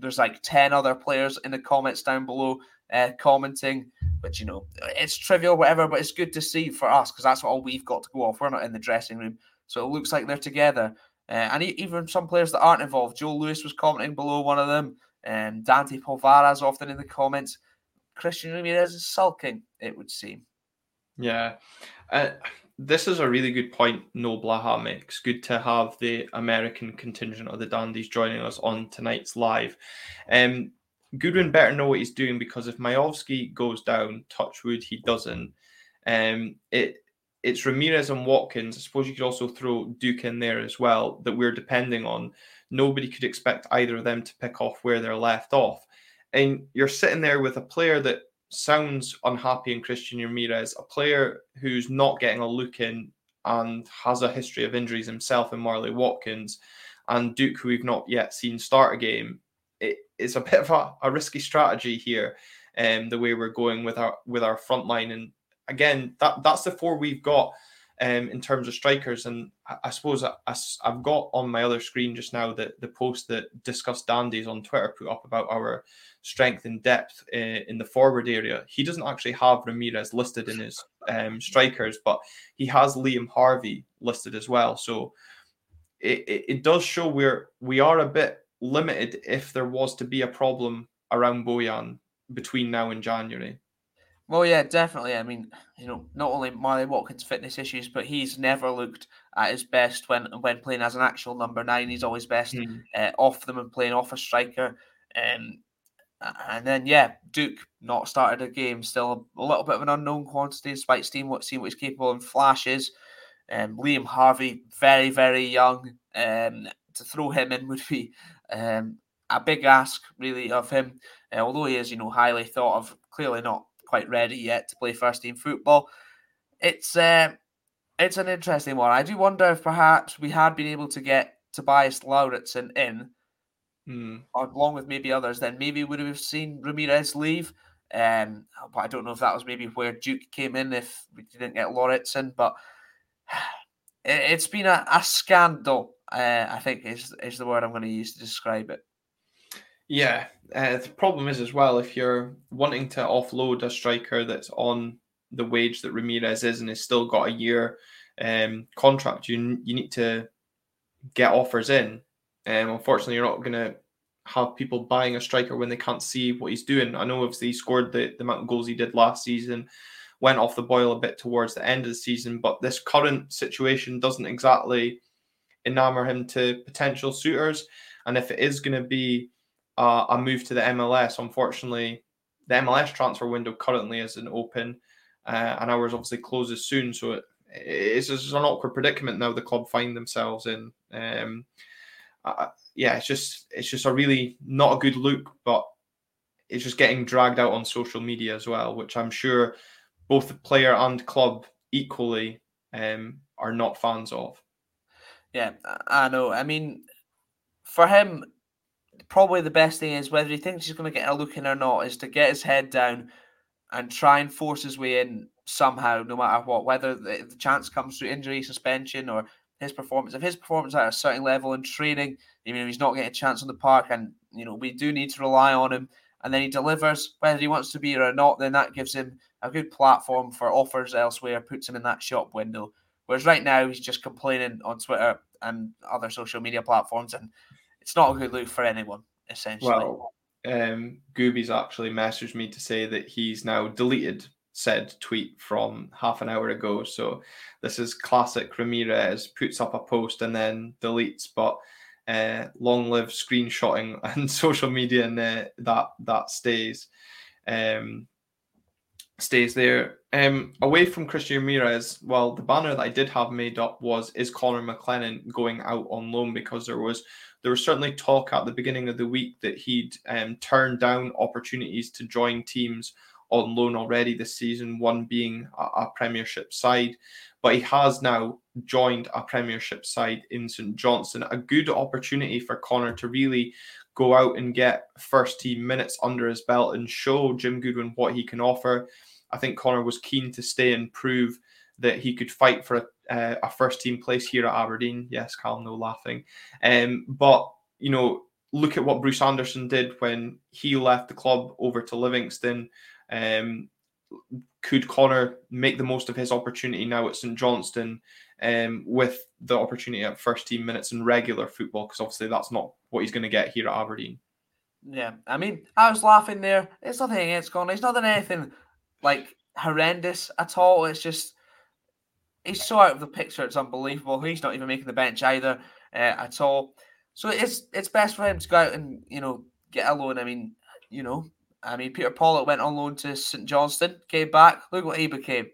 there's like ten other players in the comments down below uh, commenting. But you know, it's trivial, whatever. But it's good to see for us because that's all we've got to go off. We're not in the dressing room, so it looks like they're together. Uh, and even some players that aren't involved. Joe Lewis was commenting below one of them. Um, Dante Polvara's often in the comments. Christian Ramirez is sulking, it would seem. Yeah. Uh, this is a really good point No Blaha makes. Good to have the American contingent of the Dandies joining us on tonight's live. Um, Goodwin better know what he's doing because if Miovski goes down, touchwood, he doesn't. Um, it it's Ramirez and Watkins. I suppose you could also throw Duk in there as well that we're depending on. Nobody could expect either of them to pick off where they're left off. And you're sitting there with a player that sounds unhappy in Christian Ramirez, a player who's not getting a look in and has a history of injuries himself in Marley Watkins, and Duk, who we've not yet seen start a game. It is a bit of a, a risky strategy here, um, the way we're going with our with our front line. And again, that that's the four we've got um, in terms of strikers. And I, I suppose I, have got on my other screen just now the, the post that Discuss Dandies on Twitter put up about our strength and depth uh, in the forward area. He doesn't actually have Ramirez listed in his um, strikers, but he has Liam Harvey listed as well. So it, it, it does show we're we are a bit limited if there was to be a problem around Bojan between now and January. Well, yeah, definitely. I mean, you know, not only Marley Watkins' fitness issues, but he's never looked at his best when when playing as an actual number nine. He's always best mm. uh, off them and playing off a striker. Um, and then, yeah, Duk not started a game, still a, little bit of an unknown quantity, despite seeing what, seeing what he's capable in flashes. Um, Liam Harvey, very, very young. Um, to throw him in would be um, a big ask, really, of him. Uh, although he is, you know, highly thought of, clearly not quite ready yet to play first team football. It's uh, it's an interesting one. I do wonder if perhaps we had been able to get Tobias Lauritsen in, mm. along with maybe others, then maybe would have seen Ramirez leave. Um, but I don't know if that was maybe where Duk came in if we didn't get Lauritsen. But it, has been a, a scandal. Uh, I think is is the word I'm going to use to describe it. Yeah, uh, the problem is as well if you're wanting to offload a striker that's on the wage that Ramirez is and has still got a year um, contract, you you need to get offers in. Um, unfortunately, you're not going to have people buying a striker when they can't see what he's doing. I know obviously he scored the, the amount of goals he did last season, went off the boil a bit towards the end of the season, but this current situation doesn't exactly enamour him to potential suitors. And if it is going to be uh, a move to the MLS. Unfortunately, the MLS transfer window currently isn't open, uh, and ours obviously closes soon. So it, it's just an awkward predicament now the club find themselves in. Um, uh, yeah, it's just it's just a really not a good look, but it's just getting dragged out on social media as well, which I'm sure both the player and club equally um, are not fans of. Yeah, I know. I mean, for him, probably the best thing is whether he thinks he's going to get a look in or not, is to get his head down and try and force his way in somehow, no matter what, whether the, the chance comes through injury, suspension, or his performance. If his performance at a certain level in training, even if he's not getting a chance on the park, and you know we do need to rely on him, and then he delivers, whether he wants to be or not, then that gives him a good platform for offers elsewhere, puts him in that shop window. Whereas right now he's just complaining on Twitter and other social media platforms, and it's not a good look for anyone, essentially. Well, um, Gooby's actually messaged me to say that he's now deleted said tweet from half an hour ago. So this is classic Ramirez puts up a post and then deletes, but uh, long live screenshotting and social media, and uh, that that stays. Um, stays there. Um, away from Christian Ramirez, well, the banner that I did have made up was is Connor McLennan going out on loan because there was there was certainly talk at the beginning of the week that he'd um, turned down opportunities to join teams on loan already this season, one being a, a Premiership side. But he has now joined a Premiership side in St Johnstone. A good opportunity for Connor to really go out and get first team minutes under his belt and show Jim Goodwin what he can offer. I think Connor was keen to stay and prove that he could fight for a, uh, a first team place here at Aberdeen. Yes, Carl, no laughing. Um, but you know, look at what Bruce Anderson did when he left the club over to Livingston. Um, could Connor make the most of his opportunity now at St Johnstone um, with the opportunity at first team minutes in regular football? Because obviously that's not what he's going to get here at Aberdeen. Yeah, I mean, I was laughing there. It's nothing against Connor. He's not anything like horrendous at all. It's just he's so out of the picture. It's unbelievable. He's not even making the bench either uh, at all. So it's it's best for him to go out and you know get a loan. I mean, you know, I mean Peter Pawlett went on loan to St Johnstone, came back. Look what he became.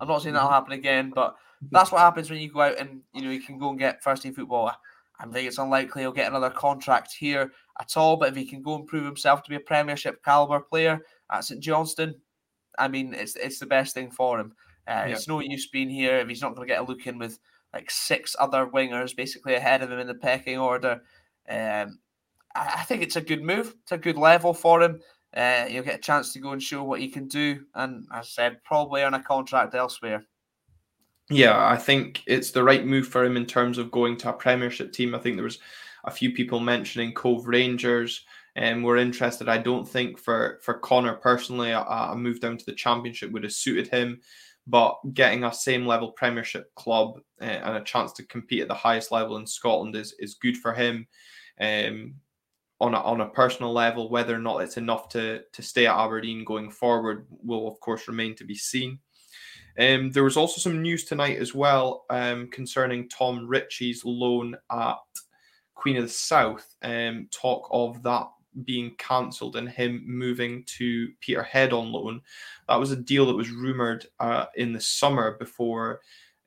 I'm not saying that'll mm-hmm. happen again, but that's what happens when you go out and you know you can go and get first team football. I think it's unlikely he'll get another contract here at all. But if he can go and prove himself to be a Premiership caliber player at St Johnstone, I mean, it's it's the best thing for him. Uh, It's no use being here if he's not going to get a look in with like six other wingers basically ahead of him in the pecking order. Um, I, I think it's a good move. It's a good level for him. Uh, he'll get a chance to go and show what he can do, and as I said, probably earn a contract elsewhere. Yeah, I think it's the right move for him in terms of going to a Premiership team. I think there was a few people mentioning Cove Rangers and um, were interested. I don't think for for Connor personally, a, a, move down to the Championship would have suited him. But getting a same level Premiership club uh, and a chance to compete at the highest level in Scotland is is good for him. Um, on a, on a personal level, whether or not it's enough to to stay at Aberdeen going forward will of course remain to be seen. Um, there was also some news tonight as well um, concerning Tom Ritchie's loan at Queen of the South. Um, talk of that being cancelled and him moving to Peterhead on loan. That was a deal that was rumoured uh, in the summer before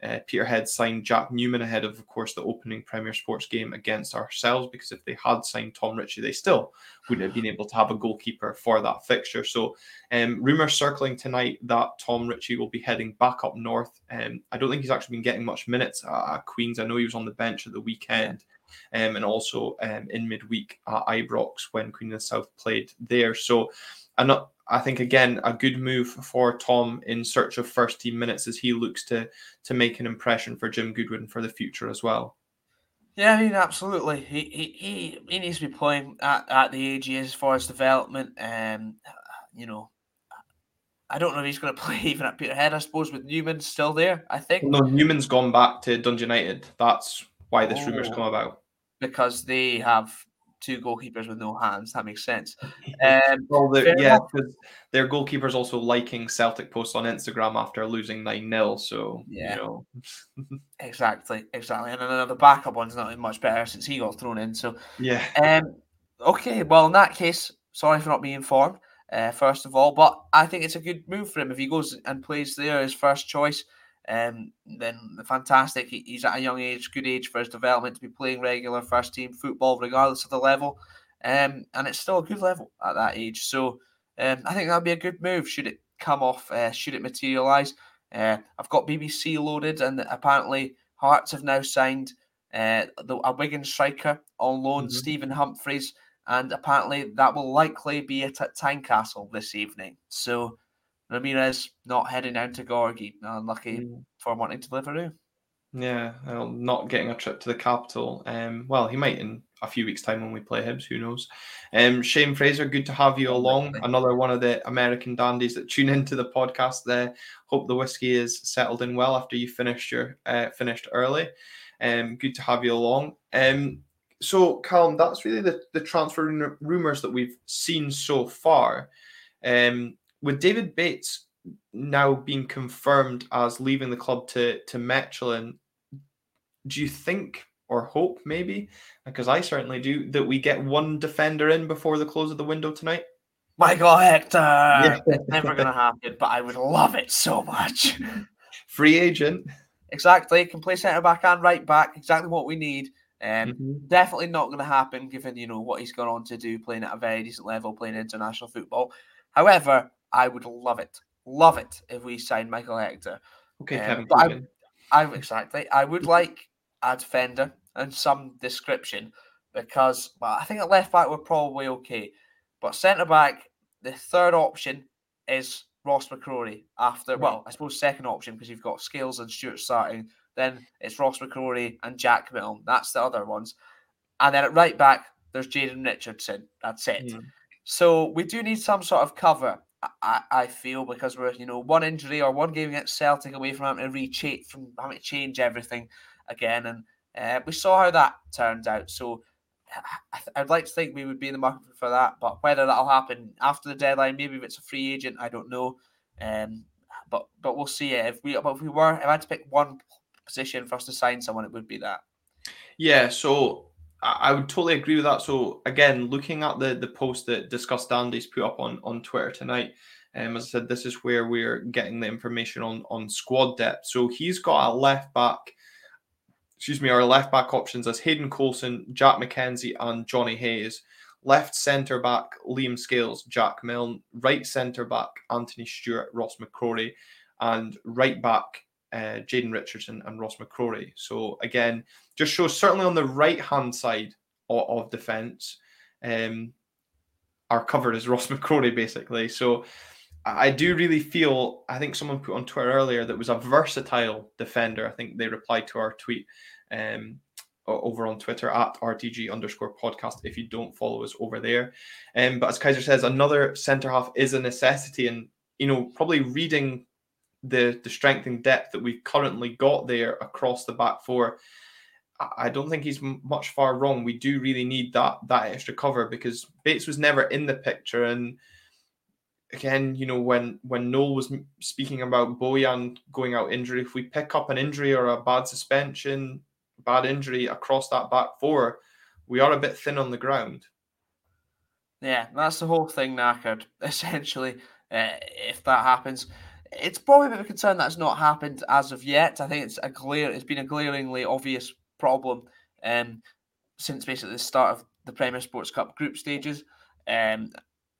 uh, Peterhead signed Jack Newman ahead of, of course, the opening Premier Sports game against ourselves. Because if they had signed Tom Ritchie, they still wouldn't have been able to have a goalkeeper for that fixture. So, um, rumours circling tonight that Tom Ritchie will be heading back up north. Um, I don't think he's actually been getting much minutes at Queens. I know he was on the bench at the weekend um, and also um, in midweek at Ibrox when Queen of the South played there. So, I think again a good move for Tom in search of first team minutes as he looks to to make an impression for Jim Goodwin for the future as well. Yeah, I mean, absolutely. He he he, needs to be playing at, at the age he is for his development. Um, you know, I don't know if he's going to play even at Peterhead. I suppose with Newman still there. I think. No, Newman's gone back to Dundee United. That's why this oh. rumor's come about because they have two goalkeepers with no hands. That makes sense. Um, well, yeah, because their goalkeepers also liking Celtic posts on Instagram after losing 9 0. So, yeah. You know. exactly, exactly. And then the backup one's not much better since he got thrown in. So, yeah. Um, okay, well, in that case, sorry for not being informed, uh, first of all, but I think it's a good move for him if he goes and plays there, his first choice um, then fantastic. He, he's at a young age, good age for his development to be playing regular first team football, regardless of the level. Um, and it's still a good level at that age. So um, I think that'd be a good move. Should it come off? Uh, should it materialise? Uh, I've got BBC loaded, and apparently Hearts have now signed uh, the, a Wigan striker on loan, mm-hmm. Stephen Humphrys, and apparently that will likely be at, at Tynecastle this evening. So Ramirez not heading down to Gorgie. Unlucky mm. for wanting to Deliveroo. Yeah, well, not getting a trip to the capital. Um, well, he might in a few weeks' time when we play Hibs. Who knows? Um, Shane Fraser, good to have you along. Another one of the American dandies that tune into the podcast. There, hope the whiskey is settled in well after you finished your uh, finished early. Um, good to have you along. Um, so, Callum, that's really the the transfer rumors that we've seen so far. Um, with David Bates now being confirmed as leaving the club to to Mechelen, do you think or hope maybe, because I certainly do, that we get one defender in before the close of the window tonight? Michael Hector. Yeah. It's never going to happen, but I would love it so much. Free agent. Exactly. Can play centre back and right back. Exactly what we need. Um, mm-hmm. Definitely not going to happen given you know what he's gone on to do, playing at a very decent level, playing international football. However, I would love it, love it if we signed Michael Hector. Okay, um, Kevin I, I exactly. I would like a defender and some description because well, I think at left back we're probably okay, but centre back, the third option is Ross McCrorie after. Well, I suppose second option because you've got Scales and Stewart starting. Then it's Ross McCrorie and Jack Milne. That's the other ones. And then at right back, there's Jayden Richardson. That's it. Mm. So we do need some sort of cover. I, I feel because we're you know one injury or one game against Celtic away from having to re from having to change everything again, and uh, we saw how that turned out. So I would like to think we would be in the market for that, but whether that'll happen after the deadline, maybe if it's a free agent, I don't know. Um, but but we'll see. If we if we were if I had to pick one position for us to sign someone, it would be that. Yeah. So I would totally agree with that. So again, looking at the the post that Discuss Dandies put up on on Twitter tonight, um, as I said, this is where we're getting the information on on squad depth. So he's got a left back excuse me, our left back options as Hayden Coulson, Jack MacKenzie, and Johnny Hayes. Left centre back, Liam Scales, Jack Milne. Right centre back, Anthony Stewart, Ross McCrorie. And right back, uh, Jayden Richardson and Ross McCrorie. So again, just shows certainly on the right hand side of, of defence, um, our cover is Ross McCrorie basically. So I do really feel. I think someone put on Twitter earlier that was a versatile defender. I think they replied to our tweet um, over on Twitter at RTG underscore podcast if you don't follow us over there. Um, but as Kaiser says, another centre half is a necessity, and you know probably reading the the strength and depth that we've currently got there across the back four. I don't think he's much far wrong. We do really need that that extra cover because Bates was never in the picture, and again, you know, when when Noel was speaking about Bojan going out injury, if we pick up an injury or a bad suspension, bad injury across that back four, we are a bit thin on the ground. Yeah, that's the whole thing knackered. Essentially, uh, if that happens, it's probably a bit of a concern that's not happened as of yet. I think it's a clear, it's been a glaringly obvious problem um, since basically the start of the Premier Sports Cup group stages. Um,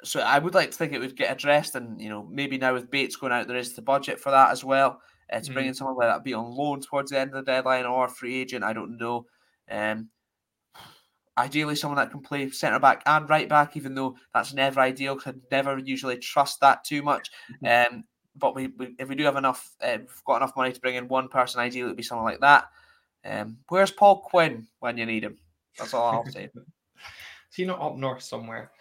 so I would like to think it would get addressed, and you know maybe now with Bates going out, there is the budget for that as well uh, to mm. bring in someone whether that be on loan towards the end of the deadline or free agent. I don't know. Um, ideally, someone that can play centre back and right back, even though that's never ideal because I never usually trust that too much. Mm-hmm. Um, but we, we, if we do have enough, uh, we've got enough money to bring in one person, ideally it'd be someone like that. Um, where's Paul Quinn when you need him? That's all I'll say. Is he not up north somewhere?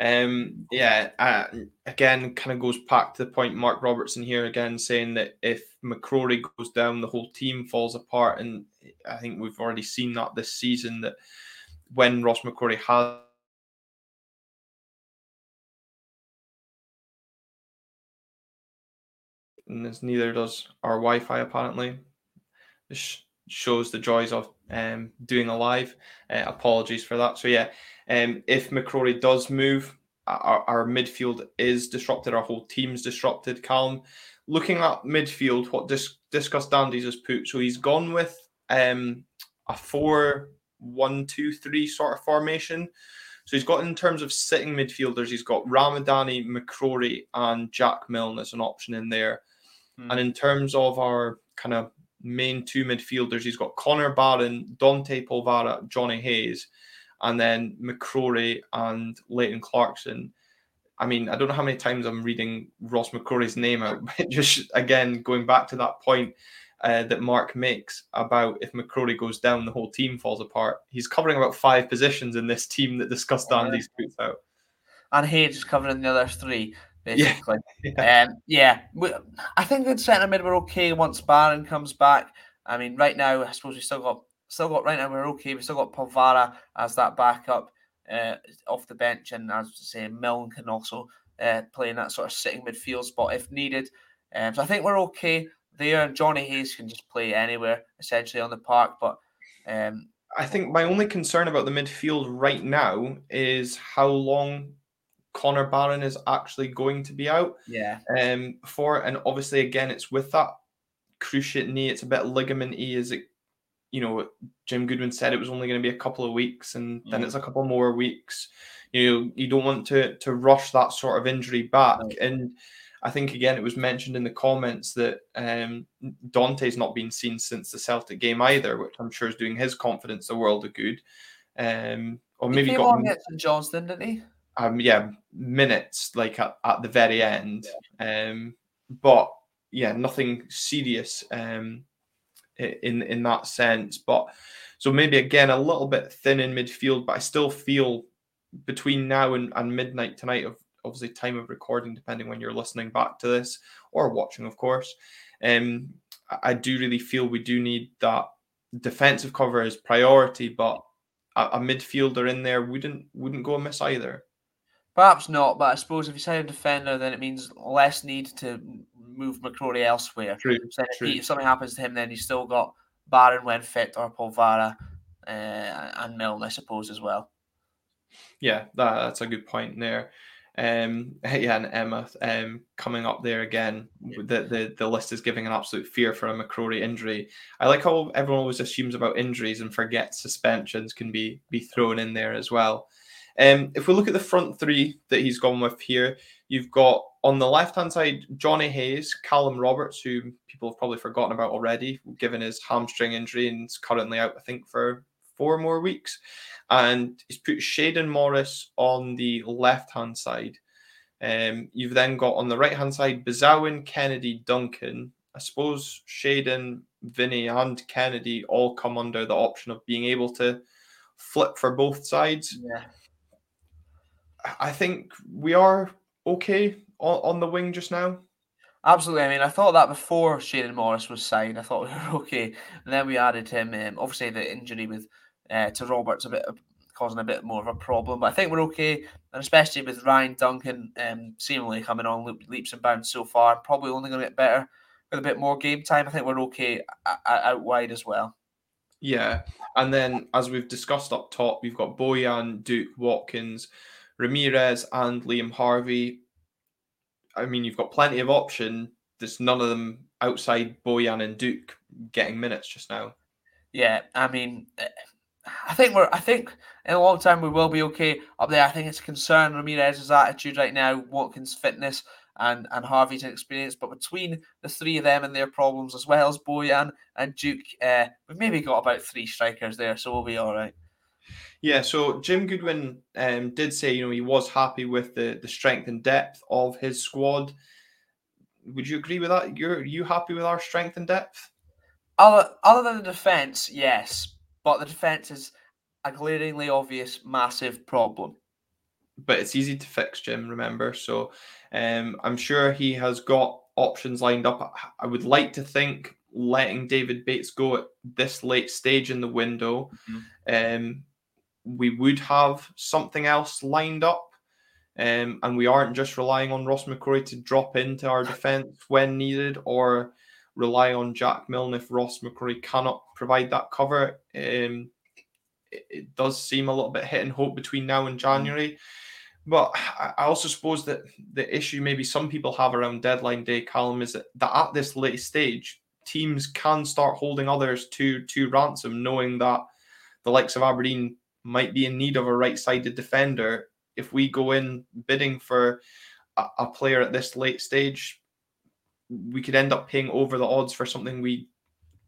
Um, yeah, uh, again, kind of goes back to the point Mark Robertson here again saying that if McCrorie goes down, the whole team falls apart, and I think we've already seen that this season that when Ross McCrorie has. And neither does our Wi-Fi apparently. This shows the joys of um, doing a live. Uh, apologies for that. So yeah, um, if McCrorie does move, our, our, midfield is disrupted, our whole team's disrupted. Calm. Looking at midfield, what Dis- Discuss Dandies has put, so he's gone with um, a 4 1 2 3 sort of formation. So he's got in terms of sitting midfielders, he's got Ramadani, McCrorie, and Jack Milne as an option in there. Hmm. And in terms of our kind of main two midfielders, he's got Connor Barron, Dante Polvara, Johnny Hayes and then McCrorie and Leighton Clarkson. I mean, I don't know how many times I'm reading Ross McCrorie's name out, but just again going back to that point uh, that Mark makes about if McCrorie goes down, the whole team falls apart. He's covering about five positions in this team that Discuss Dandies puts out. And Hayes is covering the other three, basically. Yeah, um, yeah. I think in centre mid we're okay once Barron comes back. I mean, right now I suppose we still got still got right now we're okay. We still got Polvara as that backup uh, off the bench, and as I say, Milne can also uh, play in that sort of sitting midfield spot if needed. Um, so I think we're okay there. And Johnny Hayes can just play anywhere essentially on the park, but. Um, I think my only concern about the midfield right now is how long Connor Barron is actually going to be out. Yeah. Um. For and obviously again, it's with that cruciate knee. It's a bit ligamenty. Is it you know, Jim Goodwin said it was only going to be a couple of weeks, and then mm. it's a couple more weeks. You know, you don't want to to rush that sort of injury back. And I think again, it was mentioned in the comments that um, Dante's not been seen since the Celtic game either, which I'm sure is doing his confidence a world of good. Um, or maybe he got on St Johnstone, didn't he? Um, yeah, minutes like at, at the very end. Um, but yeah, nothing serious um, in in that sense. But so maybe again a little bit thin in midfield, but I still feel between now and, and midnight tonight of obviously time of recording, depending when you're listening back to this or watching, of course. Um, I do really feel we do need that defensive cover as priority, but a, a midfielder in there wouldn't wouldn't go amiss either. Perhaps not, but I suppose if you sign a defender, then it means less need to move McCrorie elsewhere. True, so true. If, if, something happens to him, then you've still got Barron when fit or Polvara uh, and Milne, I suppose, as well. Yeah, that, that's a good point there. Um, yeah, and Emma um, coming up there again. Yeah. The, the the list is giving an absolute fear for a McCrorie injury. I like how everyone always assumes about injuries and forgets suspensions can be be thrown in there as well. Um, if we look at the front three that he's gone with here, you've got on the left hand side Johnny Hayes, Callum Roberts, who people have probably forgotten about already, given his hamstring injury and is currently out, I think, for four more weeks. And he's put Shayden Morris on the left hand side. Um, you've then got on the right hand side Besuijen, Kennedy, Duncan. I suppose Shayden, Vinny, and Kennedy all come under the option of being able to flip for both sides. Yeah. I think we are okay on, on the wing just now. Absolutely. I mean, I thought that before Shayden Morris was signed, I thought we were okay. And then we added him. Um, obviously, the injury with uh, to Roberts a bit causing a bit more of a problem, but I think we're okay. And especially with Ryan Duncan um, seemingly coming on leaps and bounds so far, probably only going to get better with a bit more game time. I think we're okay out wide as well. Yeah, and then as we've discussed up top, we've got Bojan, Duk, Watkins. Ramirez and Liam Harvey. I mean, you've got plenty of option. There's none of them outside Bojan and Duk getting minutes just now. Yeah, I mean, I think we're. I think in a long time we will be okay up there. I think it's a concern Ramirez's attitude right now, Watkins' fitness, and and Harvey's experience. But between the three of them and their problems, as well as Bojan and Duk, uh, we've maybe got about three strikers there, so we'll be all right. Yeah, so Jim Goodwin um, did say, you know, he was happy with the the strength and depth of his squad. Would you agree with that? You're you happy with our strength and depth? Other other than the defense, yes, but the defense is a glaringly obvious, massive problem. But it's easy to fix, Jim. Remember, so um, I'm sure he has got options lined up. I would like to think letting David Bates go at this late stage in the window. Mm-hmm. Um, we would have something else lined up. Um, and we aren't just relying on Ross McCrorie to drop into our defence when needed or rely on Jack Milne if Ross McCrorie cannot provide that cover. Um, it, it, does seem a little bit hit and hope between now and January. But I also suppose that the issue maybe some people have around deadline day, Callum, is that, that at this late stage, teams can start holding others to to ransom, knowing that the likes of Aberdeen might be in need of a right-sided defender. If we go in bidding for a, a player at this late stage, we could end up paying over the odds for something we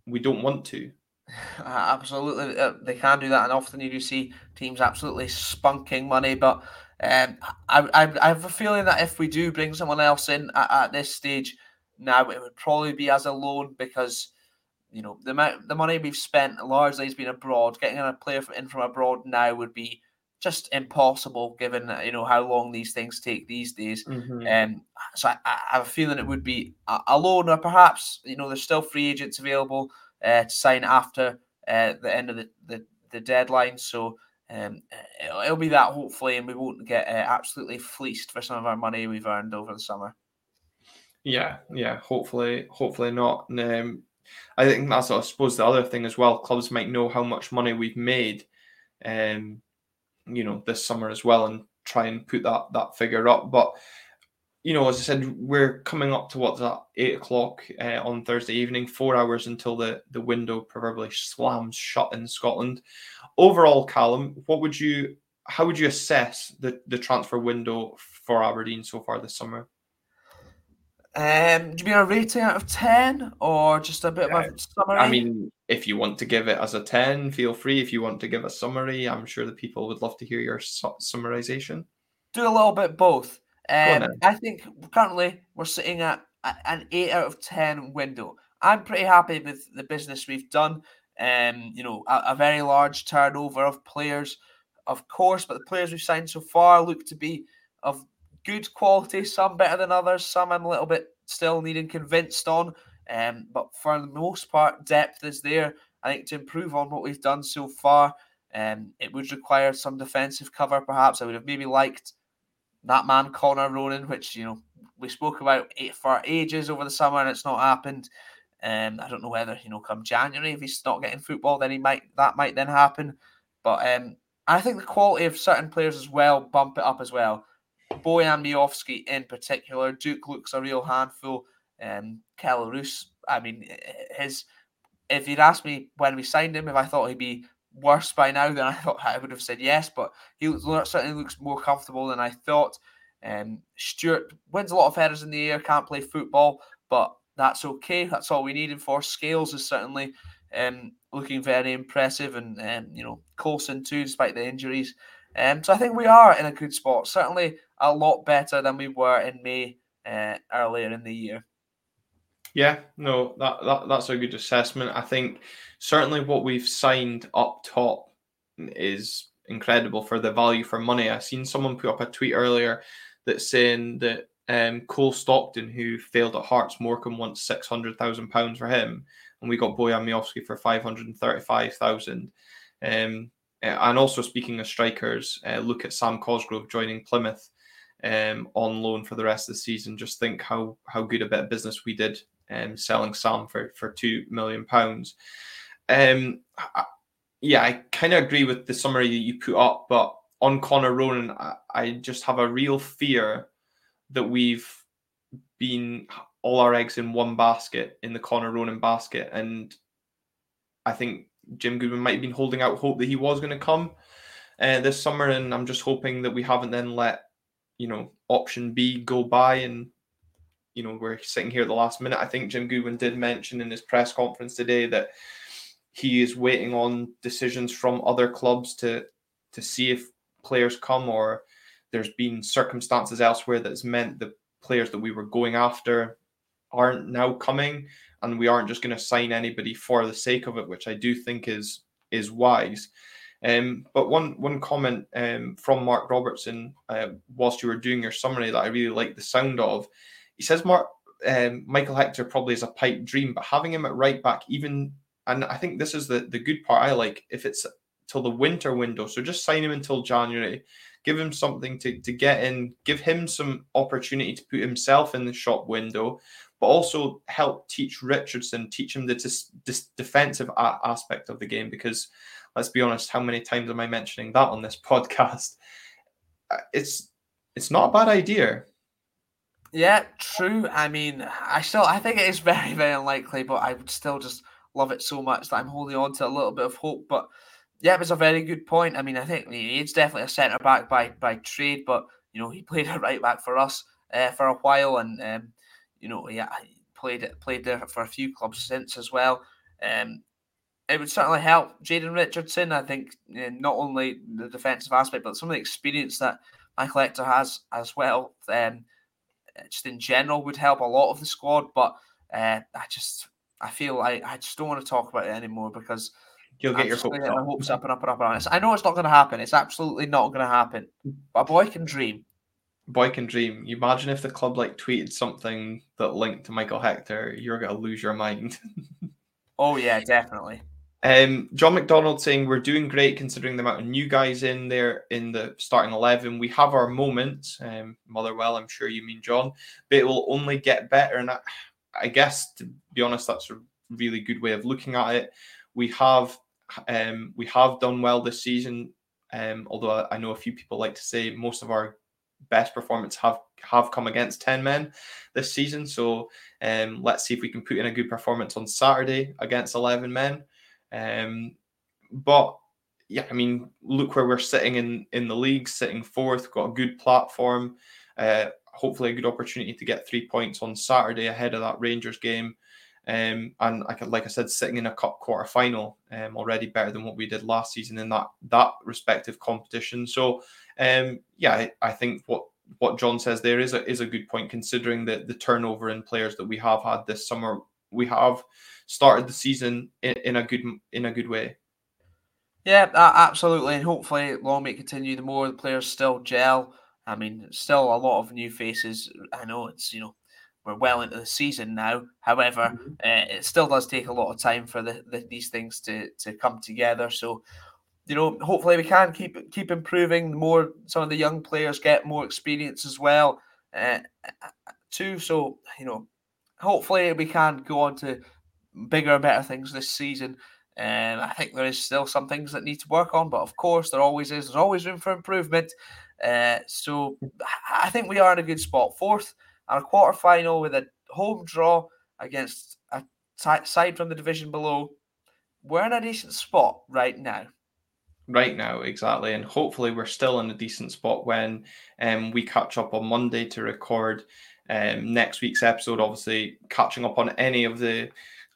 we don't want to. Absolutely, uh, they can do that, and often you do see teams absolutely spunking money. But um, I, I, I have a feeling that if we do bring someone else in at, at this stage, now it would probably be as a loan because you know the amount the money we've spent largely has been abroad. Getting a player in from abroad now would be just impossible given you know how long these things take these days. Mm-hmm. Um, so I, I, have a feeling it would be a, a loan, or perhaps you know there's still free agents available uh, to sign after uh, the end of the, the, the deadline. So um, it'll, it'll, be that hopefully, and we won't get uh, absolutely fleeced for some of our money we've earned over the summer. Yeah, yeah. Hopefully, hopefully not. Um, I think that's, I suppose, the other thing as well. Clubs might know how much money we've made, um, you know, this summer as well, and try and put that that figure up. But you know, as I said, we're coming up to what's that eight o'clock uh, on Thursday evening, four hours until the the window proverbially slams shut in Scotland. Overall, Callum, what would you, how would you assess the the transfer window for Aberdeen so far this summer? Um, do you mean a rating out of ten, or just a bit yeah. of a summary? I mean, if you want to give it as a ten, feel free. If you want to give a summary, I'm sure the people would love to hear your su- summarization. do a little bit both. Um, I think currently we're sitting at an eight out of ten window. I'm pretty happy with the business we've done. Um, you know, a, a, very large turnover of players, of course, but the players we've signed so far look to be of good quality. Some better than others. Some I'm a little bit still needing convinced on. Um, but for the most part, depth is there. I think to improve on what we've done so far, um, it would require some defensive cover. Perhaps I would have maybe liked that man Connor Ronan, which you know we spoke about it for ages over the summer, and it's not happened. Um, I don't know whether you know come January if he's not getting football, then he might that might then happen. But um, I think the quality of certain players as well bump it up as well. Bojan Miovski in particular, Duk looks a real handful. Um, I mean, his. If you'd asked me when we signed him, if I thought he'd be worse by now, then I thought I would have said yes. But he certainly looks more comfortable than I thought. Um, wins a lot of headers in the air, can't play football, but that's okay. That's all we need him for. Scales is certainly um, looking very impressive, and um, you know Coulson too, despite the injuries. Um, so I think we are in a good spot. Certainly a lot better than we were in May uh, earlier in the year. Yeah, no, that, that that's a good assessment. I think certainly what we've signed up top is incredible for the value for money. I seen someone put up a tweet earlier that's saying that um, Cole Stockton, who failed at Hearts Morecambe, wants six hundred thousand pounds for him, and we got Bojan Miovski for five hundred and thirty-five thousand. Um, and also speaking of strikers, uh, look at Sam Cosgrove joining Plymouth um, on loan for the rest of the season. Just think how how good a bit of business we did um, selling Sam for for two million pounds. Um, yeah, I kind of agree with the summary that you put up, but on Connor Ronan, I, I just have a real fear that we've been all our eggs in one basket in the Connor Ronan basket, and I think Jim Goodwin might have been holding out hope that he was going to come uh, this summer, and I'm just hoping that we haven't then let you know option B go by and you know we're sitting here at the last minute. I think Jim Goodwin did mention in his press conference today that he is waiting on decisions from other clubs to to see if players come or there's been circumstances elsewhere that's meant the players that we were going after aren't now coming and we aren't just going to sign anybody for the sake of it which i do think is is wise um, but one one comment um, from mark robertson uh, whilst you were doing your summary that i really like the sound of he says mark um, michael hector probably is a pipe dream but having him at right back even and i think this is the the good part i like if it's till the winter window so just sign him until january give him something to, to get in, give him some opportunity to put himself in the shop window, but also help teach Richardson, teach him the dis, dis, defensive a- aspect of the game. Because let's be honest, how many times am I mentioning that on this podcast? Uh, it's it's not a bad idea. Yeah, true. I mean, I still I think it is very very unlikely, but I would still just love it so much that I'm holding on to a little bit of hope. But yeah, it was a very good point. I mean, I think he's definitely a centre back by by trade, but you know he played a right back for us uh, for a while, and um, you know yeah, he played played there for a few clubs since as well. Um, it would certainly help Jayden Richardson. I think you know, not only the defensive aspect, but some of the experience that Michael Hector has as well. Um, just in general would help a lot of the squad, but uh, I just I feel like I just don't want to talk about it anymore because You'll get I'm your hopes up. hopes up and up and up and up. I know it's not going to happen. It's absolutely not going to happen. But a boy can dream. Boy can dream. You imagine if the club like tweeted something that linked to Michael Hector, you're going to lose your mind. oh yeah, definitely. Um, John McDonald saying we're doing great considering the amount of new guys in there in the starting eleven. We have our moments, um, Motherwell. I'm sure you mean John, but it will only get better. And I, I guess to be honest, that's a really good way of looking at it. We have um, we have done well this season, um, although I know a few people like to say most of our best performance have have come against 10 men this season. So um, let's see if we can put in a good performance on Saturday against 11 men. Um, but yeah, I mean, look where we're sitting in in the league, sitting fourth, got a good platform. Uh, hopefully, a good opportunity to get three points on Saturday ahead of that Rangers game. Um, and I like I said, sitting in a cup quarter final um, already better than what we did last season in that that respective competition. So um, yeah, I, I think what what John says there is a is a good point considering the the turnover in players that we have had this summer. We have started the season in, in a good in a good way. Yeah, absolutely, and hopefully long may continue. The more the players still gel. I mean, still a lot of new faces. I know it's you know we're well into the season now. However, mm-hmm. uh, it still does take a lot of time for the, the, these things to to come together. So you know, hopefully we can keep keep improving. The more some of the young players get more experience as well, uh, too. So you know, hopefully we can go on to bigger and better things this season. And I think there is still some things that need to work on, but of course there always is. There's always room for improvement. Uh, so I think we are in a good spot. Fourth and a quarter final with a home draw against a side from the division below. We're in a decent spot right now right now exactly and hopefully we're still in a decent spot when um, we catch up on monday to record um, next week's episode obviously catching up on any of the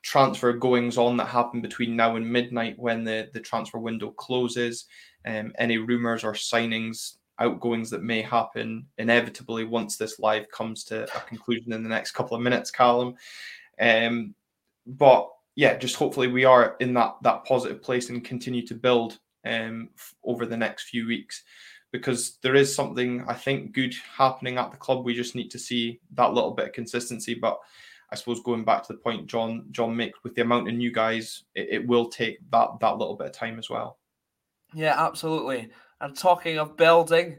transfer goings on that happen between now and midnight when the, the transfer window closes. Um, any rumors or signings outgoings that may happen inevitably once this live comes to a conclusion in the next couple of minutes callum. Um, but yeah just hopefully we are in that that positive place and continue to build um, over the next few weeks because there is something I think good happening at the club. We just need to see that little bit of consistency. But I suppose going back to the point John John makes with the amount of new guys, it, it will take that that little bit of time as well. Yeah, absolutely. And talking of building,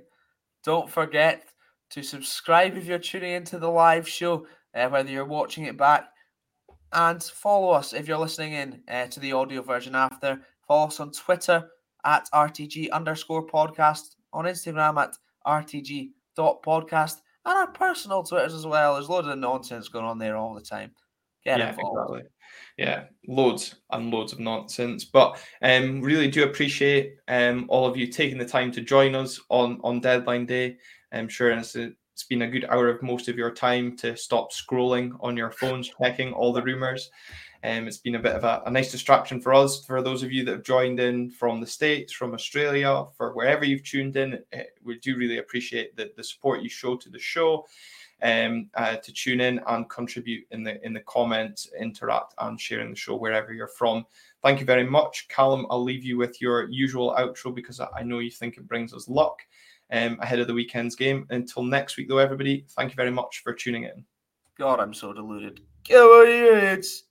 don't forget to subscribe if you're tuning into the live show, uh, whether you're watching it back, and follow us if you're listening in uh, to the audio version after. Follow us on Twitter at RTG underscore podcast, on Instagram at RTG dot podcast, and our personal Twitters as well. There's loads of nonsense going on there all the time. Get yeah, involved. Exactly. Yeah, loads and loads of nonsense. But um, really do appreciate um, all of you taking the time to join us on on deadline day. I'm sure it's, a, it's been a good hour of most of your time to stop scrolling on your phones, checking all the rumors. Um, it's been a bit of a, a, nice distraction for us. For those of you that have joined in from the States, from Australia, for wherever you've tuned in, eh, we do really appreciate the, the support you show to the show. Um, uh, to tune in and contribute in the in the comments, interact and sharing the show wherever you're from. Thank you very much, Callum. I'll leave you with your usual outro because I know you think it brings us luck um, ahead of the weekend's game. Until next week, though, everybody, thank you very much for tuning in. God, I'm so deluded. Go, idiots!